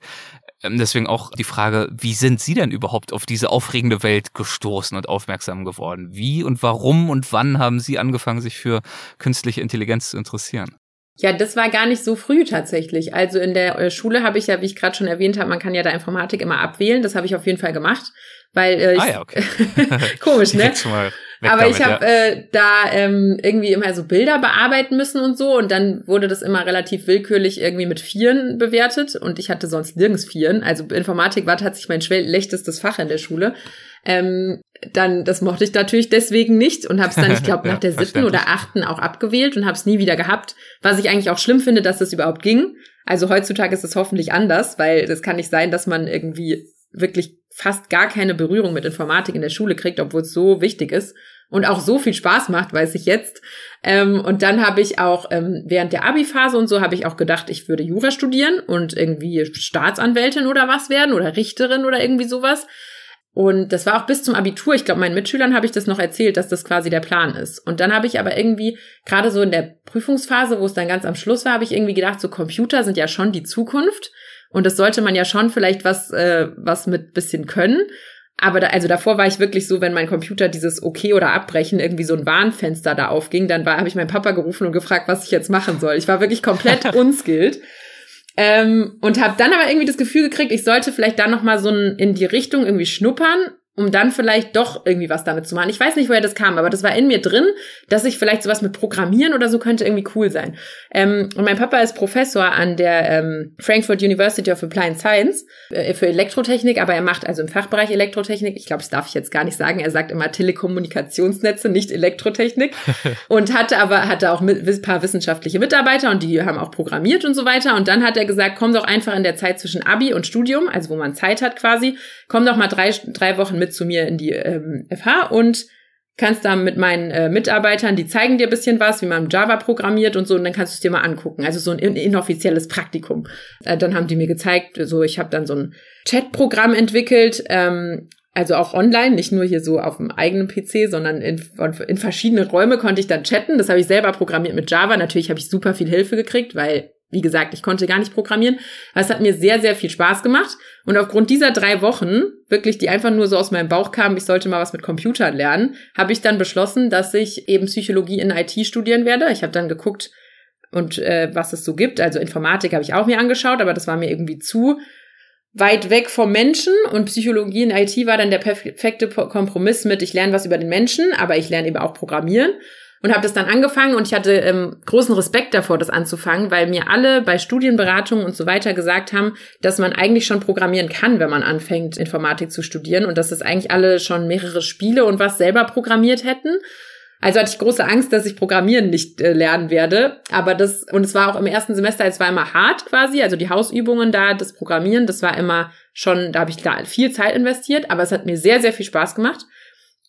Ähm, deswegen auch die Frage, wie sind Sie denn überhaupt auf diese aufregende Welt gestoßen und aufmerksam geworden? Wie und warum und wann haben Sie angefangen, sich für künstliche Intelligenz zu interessieren? Ja, das war gar nicht so früh tatsächlich. Also in der äh, Schule habe ich ja, wie ich gerade schon erwähnt habe, man kann ja da Informatik immer abwählen. Das habe ich auf jeden Fall gemacht, weil äh, ich, ah ja, okay. (laughs) komisch, ne? (laughs) Aber damit, ich habe ja. äh, da ähm, irgendwie immer so Bilder bearbeiten müssen und so und dann wurde das immer relativ willkürlich irgendwie mit Vieren bewertet und ich hatte sonst nirgends Vieren. Also Informatik war tatsächlich mein schlechtestes Fach in der Schule. Ähm, dann, das mochte ich natürlich deswegen nicht und habe es dann, ich glaube, (laughs) nach der siebten oder achten auch abgewählt und habe es nie wieder gehabt. Was ich eigentlich auch schlimm finde, dass das überhaupt ging. Also heutzutage ist es hoffentlich anders, weil das kann nicht sein, dass man irgendwie wirklich fast gar keine Berührung mit Informatik in der Schule kriegt, obwohl es so wichtig ist und auch so viel Spaß macht, weiß ich jetzt. Ähm, und dann habe ich auch ähm, während der Abi-Phase und so habe ich auch gedacht, ich würde Jura studieren und irgendwie Staatsanwältin oder was werden oder Richterin oder irgendwie sowas. Und das war auch bis zum Abitur. Ich glaube, meinen Mitschülern habe ich das noch erzählt, dass das quasi der Plan ist. Und dann habe ich aber irgendwie, gerade so in der Prüfungsphase, wo es dann ganz am Schluss war, habe ich irgendwie gedacht, so Computer sind ja schon die Zukunft. Und das sollte man ja schon vielleicht was, äh, was mit bisschen können. Aber da, also davor war ich wirklich so, wenn mein Computer dieses Okay oder Abbrechen irgendwie so ein Warnfenster da aufging, dann war habe ich meinen Papa gerufen und gefragt, was ich jetzt machen soll. Ich war wirklich komplett (laughs) unskilled. Ähm, und habe dann aber irgendwie das Gefühl gekriegt, ich sollte vielleicht da noch mal so ein, in die Richtung irgendwie schnuppern um dann vielleicht doch irgendwie was damit zu machen. Ich weiß nicht, woher das kam, aber das war in mir drin, dass ich vielleicht sowas mit Programmieren oder so könnte irgendwie cool sein. Ähm, und mein Papa ist Professor an der ähm, Frankfurt University of Applied Science äh, für Elektrotechnik, aber er macht also im Fachbereich Elektrotechnik, ich glaube, das darf ich jetzt gar nicht sagen, er sagt immer Telekommunikationsnetze, nicht Elektrotechnik. (laughs) und hatte aber, hatte auch mit, ein paar wissenschaftliche Mitarbeiter und die haben auch programmiert und so weiter. Und dann hat er gesagt, komm doch einfach in der Zeit zwischen Abi und Studium, also wo man Zeit hat quasi, komm doch mal drei, drei Wochen mit zu mir in die ähm, FH und kannst da mit meinen äh, Mitarbeitern, die zeigen dir bisschen was, wie man Java programmiert und so, und dann kannst du es dir mal angucken. Also so ein inoffizielles Praktikum. Äh, dann haben die mir gezeigt, so ich habe dann so ein Chatprogramm entwickelt, ähm, also auch online, nicht nur hier so auf dem eigenen PC, sondern in, in verschiedene Räume konnte ich dann chatten. Das habe ich selber programmiert mit Java. Natürlich habe ich super viel Hilfe gekriegt, weil wie gesagt, ich konnte gar nicht programmieren. Aber es hat mir sehr, sehr viel Spaß gemacht. Und aufgrund dieser drei Wochen, wirklich, die einfach nur so aus meinem Bauch kamen, ich sollte mal was mit Computern lernen, habe ich dann beschlossen, dass ich eben Psychologie in IT studieren werde. Ich habe dann geguckt, und äh, was es so gibt. Also Informatik habe ich auch mir angeschaut, aber das war mir irgendwie zu weit weg vom Menschen und Psychologie in IT war dann der perfekte Kompromiss mit, ich lerne was über den Menschen, aber ich lerne eben auch Programmieren und habe das dann angefangen und ich hatte ähm, großen Respekt davor, das anzufangen, weil mir alle bei Studienberatungen und so weiter gesagt haben, dass man eigentlich schon programmieren kann, wenn man anfängt, Informatik zu studieren und dass das eigentlich alle schon mehrere Spiele und was selber programmiert hätten. Also hatte ich große Angst, dass ich Programmieren nicht äh, lernen werde. Aber das, und es war auch im ersten Semester, es war immer hart quasi, also die Hausübungen da, das Programmieren, das war immer schon, da habe ich da viel Zeit investiert, aber es hat mir sehr, sehr viel Spaß gemacht.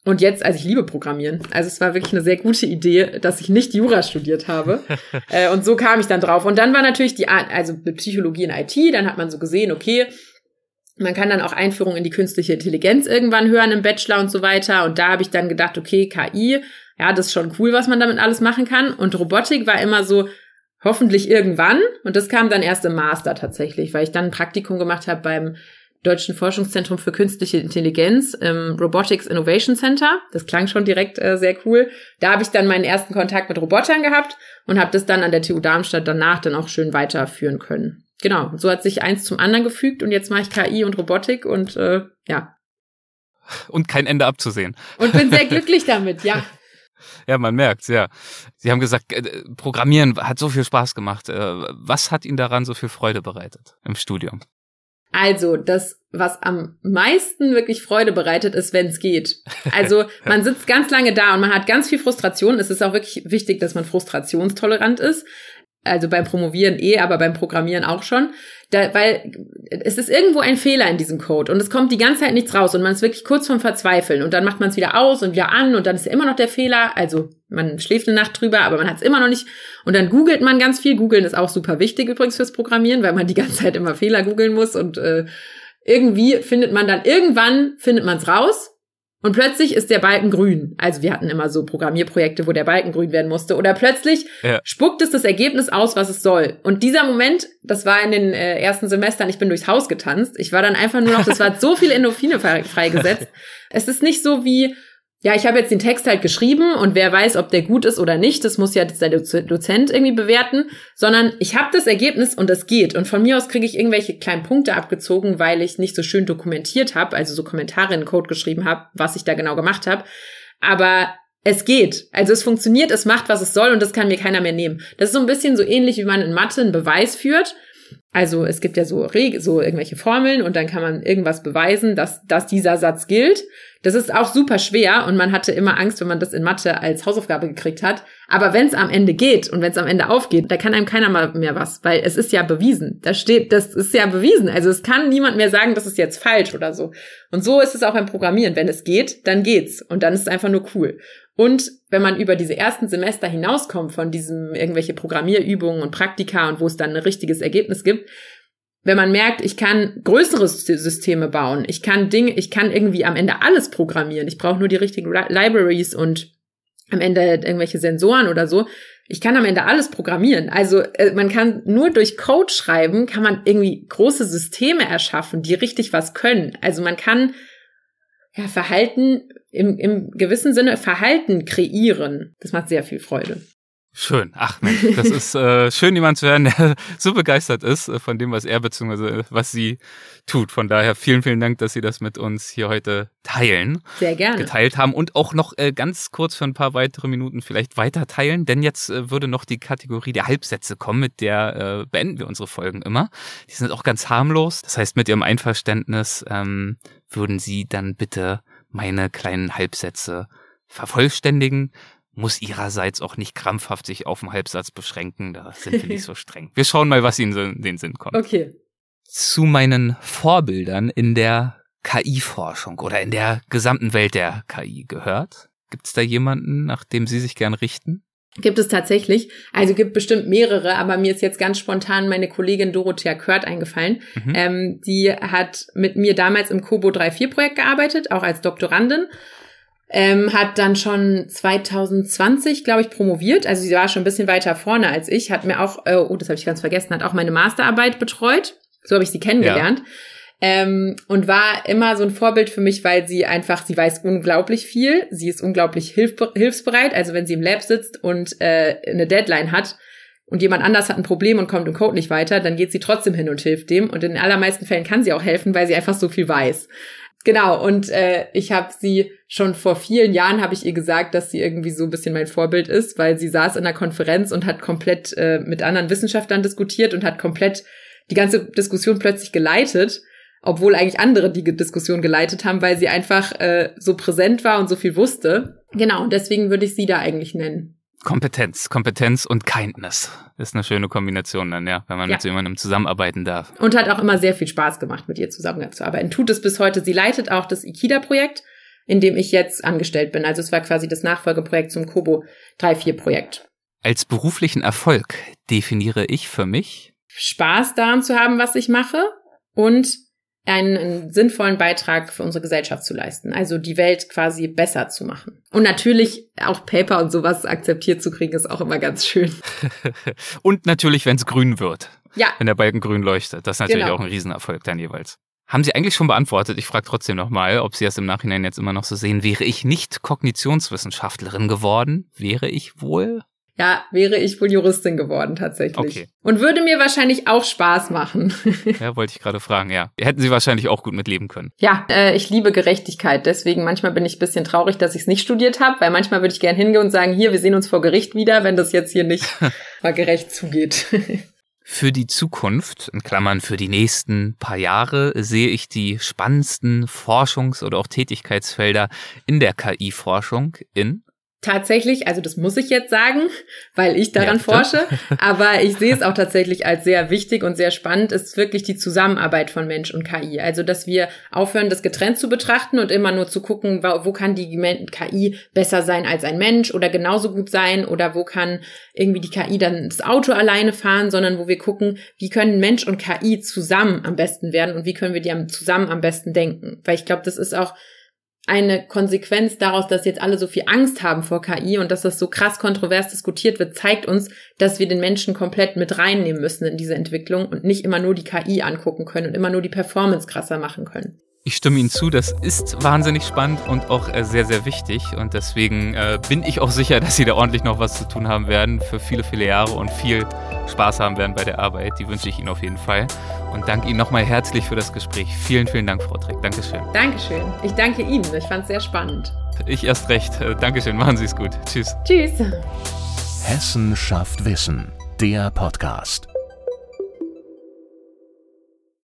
Und jetzt, also ich liebe Programmieren. Also es war wirklich eine sehr gute Idee, dass ich nicht Jura studiert habe. (laughs) äh, und so kam ich dann drauf. Und dann war natürlich die, also mit Psychologie in IT, dann hat man so gesehen, okay, man kann dann auch Einführung in die künstliche Intelligenz irgendwann hören im Bachelor und so weiter. Und da habe ich dann gedacht, okay, KI, ja, das ist schon cool, was man damit alles machen kann. Und Robotik war immer so, hoffentlich irgendwann. Und das kam dann erst im Master tatsächlich, weil ich dann ein Praktikum gemacht habe beim Deutschen Forschungszentrum für künstliche Intelligenz im Robotics Innovation Center. Das klang schon direkt äh, sehr cool. Da habe ich dann meinen ersten Kontakt mit Robotern gehabt und habe das dann an der TU Darmstadt danach dann auch schön weiterführen können. Genau, so hat sich eins zum anderen gefügt und jetzt mache ich KI und Robotik und äh, ja. Und kein Ende abzusehen. Und bin sehr glücklich damit, ja. (laughs) Ja, man merkt's, ja. Sie haben gesagt, äh, Programmieren hat so viel Spaß gemacht. Äh, was hat Ihnen daran so viel Freude bereitet im Studium? Also, das, was am meisten wirklich Freude bereitet, ist, wenn es geht. (laughs) Also, man sitzt ganz lange da und man hat ganz viel Frustration. Es ist auch wirklich wichtig, dass man frustrationstolerant ist. Also beim Promovieren eh, aber beim Programmieren auch schon. Da, weil es ist irgendwo ein Fehler in diesem Code und es kommt die ganze Zeit nichts raus und man ist wirklich kurz vorm Verzweifeln und dann macht man es wieder aus und wieder an und dann ist immer noch der Fehler. Also man schläft eine Nacht drüber, aber man hat es immer noch nicht. Und dann googelt man ganz viel. Googeln ist auch super wichtig übrigens fürs Programmieren, weil man die ganze Zeit immer Fehler googeln muss und äh, irgendwie findet man dann irgendwann findet man es raus und plötzlich ist der Balken grün. Also wir hatten immer so Programmierprojekte, wo der Balken grün werden musste. Oder plötzlich ja. spuckt es das Ergebnis aus, was es soll. Und dieser Moment, das war in den äh, ersten Semestern, ich bin durchs Haus getanzt. Ich war dann einfach nur noch, das war so viel Endorphine freigesetzt. (laughs) es ist nicht so wie, ja, ich habe jetzt den Text halt geschrieben und wer weiß, ob der gut ist oder nicht, das muss ja der Dozent irgendwie bewerten, sondern ich habe das Ergebnis und es geht. Und von mir aus kriege ich irgendwelche kleinen Punkte abgezogen, weil ich nicht so schön dokumentiert habe, also so Kommentare in Code geschrieben habe, was ich da genau gemacht habe. Aber es geht. Also es funktioniert, es macht, was es soll und das kann mir keiner mehr nehmen. Das ist so ein bisschen so ähnlich, wie man in Mathe einen Beweis führt. Also es gibt ja so, so irgendwelche Formeln und dann kann man irgendwas beweisen, dass, dass dieser Satz gilt. Das ist auch super schwer und man hatte immer Angst, wenn man das in Mathe als Hausaufgabe gekriegt hat. Aber wenn es am Ende geht und wenn es am Ende aufgeht, da kann einem keiner mal mehr was, weil es ist ja bewiesen. Da steht, das ist ja bewiesen. Also es kann niemand mehr sagen, das ist jetzt falsch oder so. Und so ist es auch beim Programmieren. Wenn es geht, dann geht's und dann ist es einfach nur cool. Und wenn man über diese ersten Semester hinauskommt von diesem irgendwelche Programmierübungen und Praktika und wo es dann ein richtiges Ergebnis gibt, wenn man merkt, ich kann größere Systeme bauen, ich kann Dinge, ich kann irgendwie am Ende alles programmieren, ich brauche nur die richtigen Libraries und am Ende irgendwelche Sensoren oder so. Ich kann am Ende alles programmieren. Also äh, man kann nur durch Code schreiben, kann man irgendwie große Systeme erschaffen, die richtig was können. Also man kann ja Verhalten im, im gewissen Sinne Verhalten kreieren. Das macht sehr viel Freude. Schön. Ach Mensch, das (laughs) ist äh, schön, jemand zu hören, der (laughs) so begeistert ist äh, von dem, was er bzw. was sie tut. Von daher vielen, vielen Dank, dass Sie das mit uns hier heute teilen. Sehr gerne. Geteilt haben und auch noch äh, ganz kurz für ein paar weitere Minuten vielleicht weiter teilen, denn jetzt äh, würde noch die Kategorie der Halbsätze kommen, mit der äh, beenden wir unsere Folgen immer. Die sind auch ganz harmlos. Das heißt, mit Ihrem Einverständnis ähm, würden Sie dann bitte meine kleinen Halbsätze vervollständigen muss ihrerseits auch nicht krampfhaft sich auf den Halbsatz beschränken. Da sind wir nicht so (laughs) streng. Wir schauen mal, was Ihnen in den Sinn kommt. Okay. Zu meinen Vorbildern in der KI-Forschung oder in der gesamten Welt der KI gehört. Gibt es da jemanden, nach dem Sie sich gern richten? Gibt es tatsächlich. Also gibt bestimmt mehrere, aber mir ist jetzt ganz spontan meine Kollegin Dorothea Kört eingefallen. Mhm. Ähm, die hat mit mir damals im Kobo 3.4 Projekt gearbeitet, auch als Doktorandin ähm, hat dann schon 2020, glaube ich, promoviert. Also sie war schon ein bisschen weiter vorne als ich, hat mir auch, äh, oh, das habe ich ganz vergessen, hat auch meine Masterarbeit betreut. So habe ich sie kennengelernt. Ja. Ähm, und war immer so ein Vorbild für mich, weil sie einfach, sie weiß unglaublich viel, sie ist unglaublich hilf hilfsbereit. Also wenn sie im Lab sitzt und äh, eine Deadline hat und jemand anders hat ein Problem und kommt im Code nicht weiter, dann geht sie trotzdem hin und hilft dem. Und in allermeisten Fällen kann sie auch helfen, weil sie einfach so viel weiß. Genau, und äh, ich habe sie schon vor vielen Jahren habe ich ihr gesagt, dass sie irgendwie so ein bisschen mein Vorbild ist, weil sie saß in einer Konferenz und hat komplett äh, mit anderen Wissenschaftlern diskutiert und hat komplett die ganze Diskussion plötzlich geleitet, obwohl eigentlich andere die Diskussion geleitet haben, weil sie einfach äh, so präsent war und so viel wusste. Genau, und deswegen würde ich sie da eigentlich nennen. Kompetenz, Kompetenz und Kindness ist eine schöne Kombination dann, ja, wenn man ja. mit so jemandem zusammenarbeiten darf. Und hat auch immer sehr viel Spaß gemacht, mit ihr zusammenzuarbeiten. Tut es bis heute. Sie leitet auch das IKIDA-Projekt, in dem ich jetzt angestellt bin. Also es war quasi das Nachfolgeprojekt zum Kobo 3.4-Projekt. Als beruflichen Erfolg definiere ich für mich Spaß daran zu haben, was ich mache und einen, einen, sinnvollen Beitrag für unsere Gesellschaft zu leisten. Also die Welt quasi besser zu machen. Und natürlich auch Paper und sowas akzeptiert zu kriegen, ist auch immer ganz schön. (laughs) und natürlich, wenn es grün wird. Ja. Wenn der Balken grün leuchtet. Das ist natürlich genau. auch ein Riesenerfolg dann jeweils. Haben Sie eigentlich schon beantwortet? Ich frage trotzdem nochmal, ob Sie das im Nachhinein jetzt immer noch so sehen. Wäre ich nicht Kognitionswissenschaftlerin geworden, wäre ich wohl ja, wäre ich wohl Juristin geworden tatsächlich. Okay. Und würde mir wahrscheinlich auch Spaß machen. (laughs) ja, wollte ich gerade fragen, ja. Hätten Sie wahrscheinlich auch gut mitleben können. Ja, äh, ich liebe Gerechtigkeit. Deswegen manchmal bin ich ein bisschen traurig, dass ich es nicht studiert habe, weil manchmal würde ich gern hingehen und sagen, hier, wir sehen uns vor Gericht wieder, wenn das jetzt hier nicht (laughs) mal gerecht zugeht. (laughs) Für die Zukunft, in Klammern für die nächsten paar Jahre, sehe ich die spannendsten Forschungs- oder auch Tätigkeitsfelder in der KI-Forschung in tatsächlich, also das muss ich jetzt sagen, weil ich daran ja, forsche, aber ich sehe es auch tatsächlich als sehr wichtig und sehr spannend, ist wirklich die Zusammenarbeit von Mensch und KI. Also, dass wir aufhören, das getrennt zu betrachten und immer nur zu gucken, wo kann die KI besser sein als ein Mensch oder genauso gut sein oder wo kann irgendwie die KI dann das Auto alleine fahren, sondern wo wir gucken, wie können Mensch und KI zusammen am besten werden und wie können wir die zusammen am besten denken. Weil ich glaube, das ist auch eine Konsequenz daraus, dass jetzt alle so viel Angst haben vor KI und dass das so krass kontrovers diskutiert wird, zeigt uns, dass wir den Menschen komplett mit reinnehmen müssen in diese Entwicklung und nicht immer nur die KI angucken können und immer nur die Performance krasser machen können. Ich stimme Ihnen zu, das ist wahnsinnig spannend und auch äh, sehr, sehr wichtig. Und deswegen äh, bin ich auch sicher, (laughs) dass Sie da ordentlich noch was zu tun haben werden für viele, viele Jahre und viel Spaß haben werden bei der Arbeit. Die wünsche ich Ihnen auf jeden Fall. Und danke Ihnen nochmal herzlich für das Gespräch. Vielen, vielen Dank, Frau Treck. Dankeschön. Dankeschön. Ich danke Ihnen. Ich fand es sehr spannend. Ich erst recht. Äh, Dankeschön. Machen Sie es gut. Tschüss. Tschüss. Hessen schafft Wissen. Der Podcast.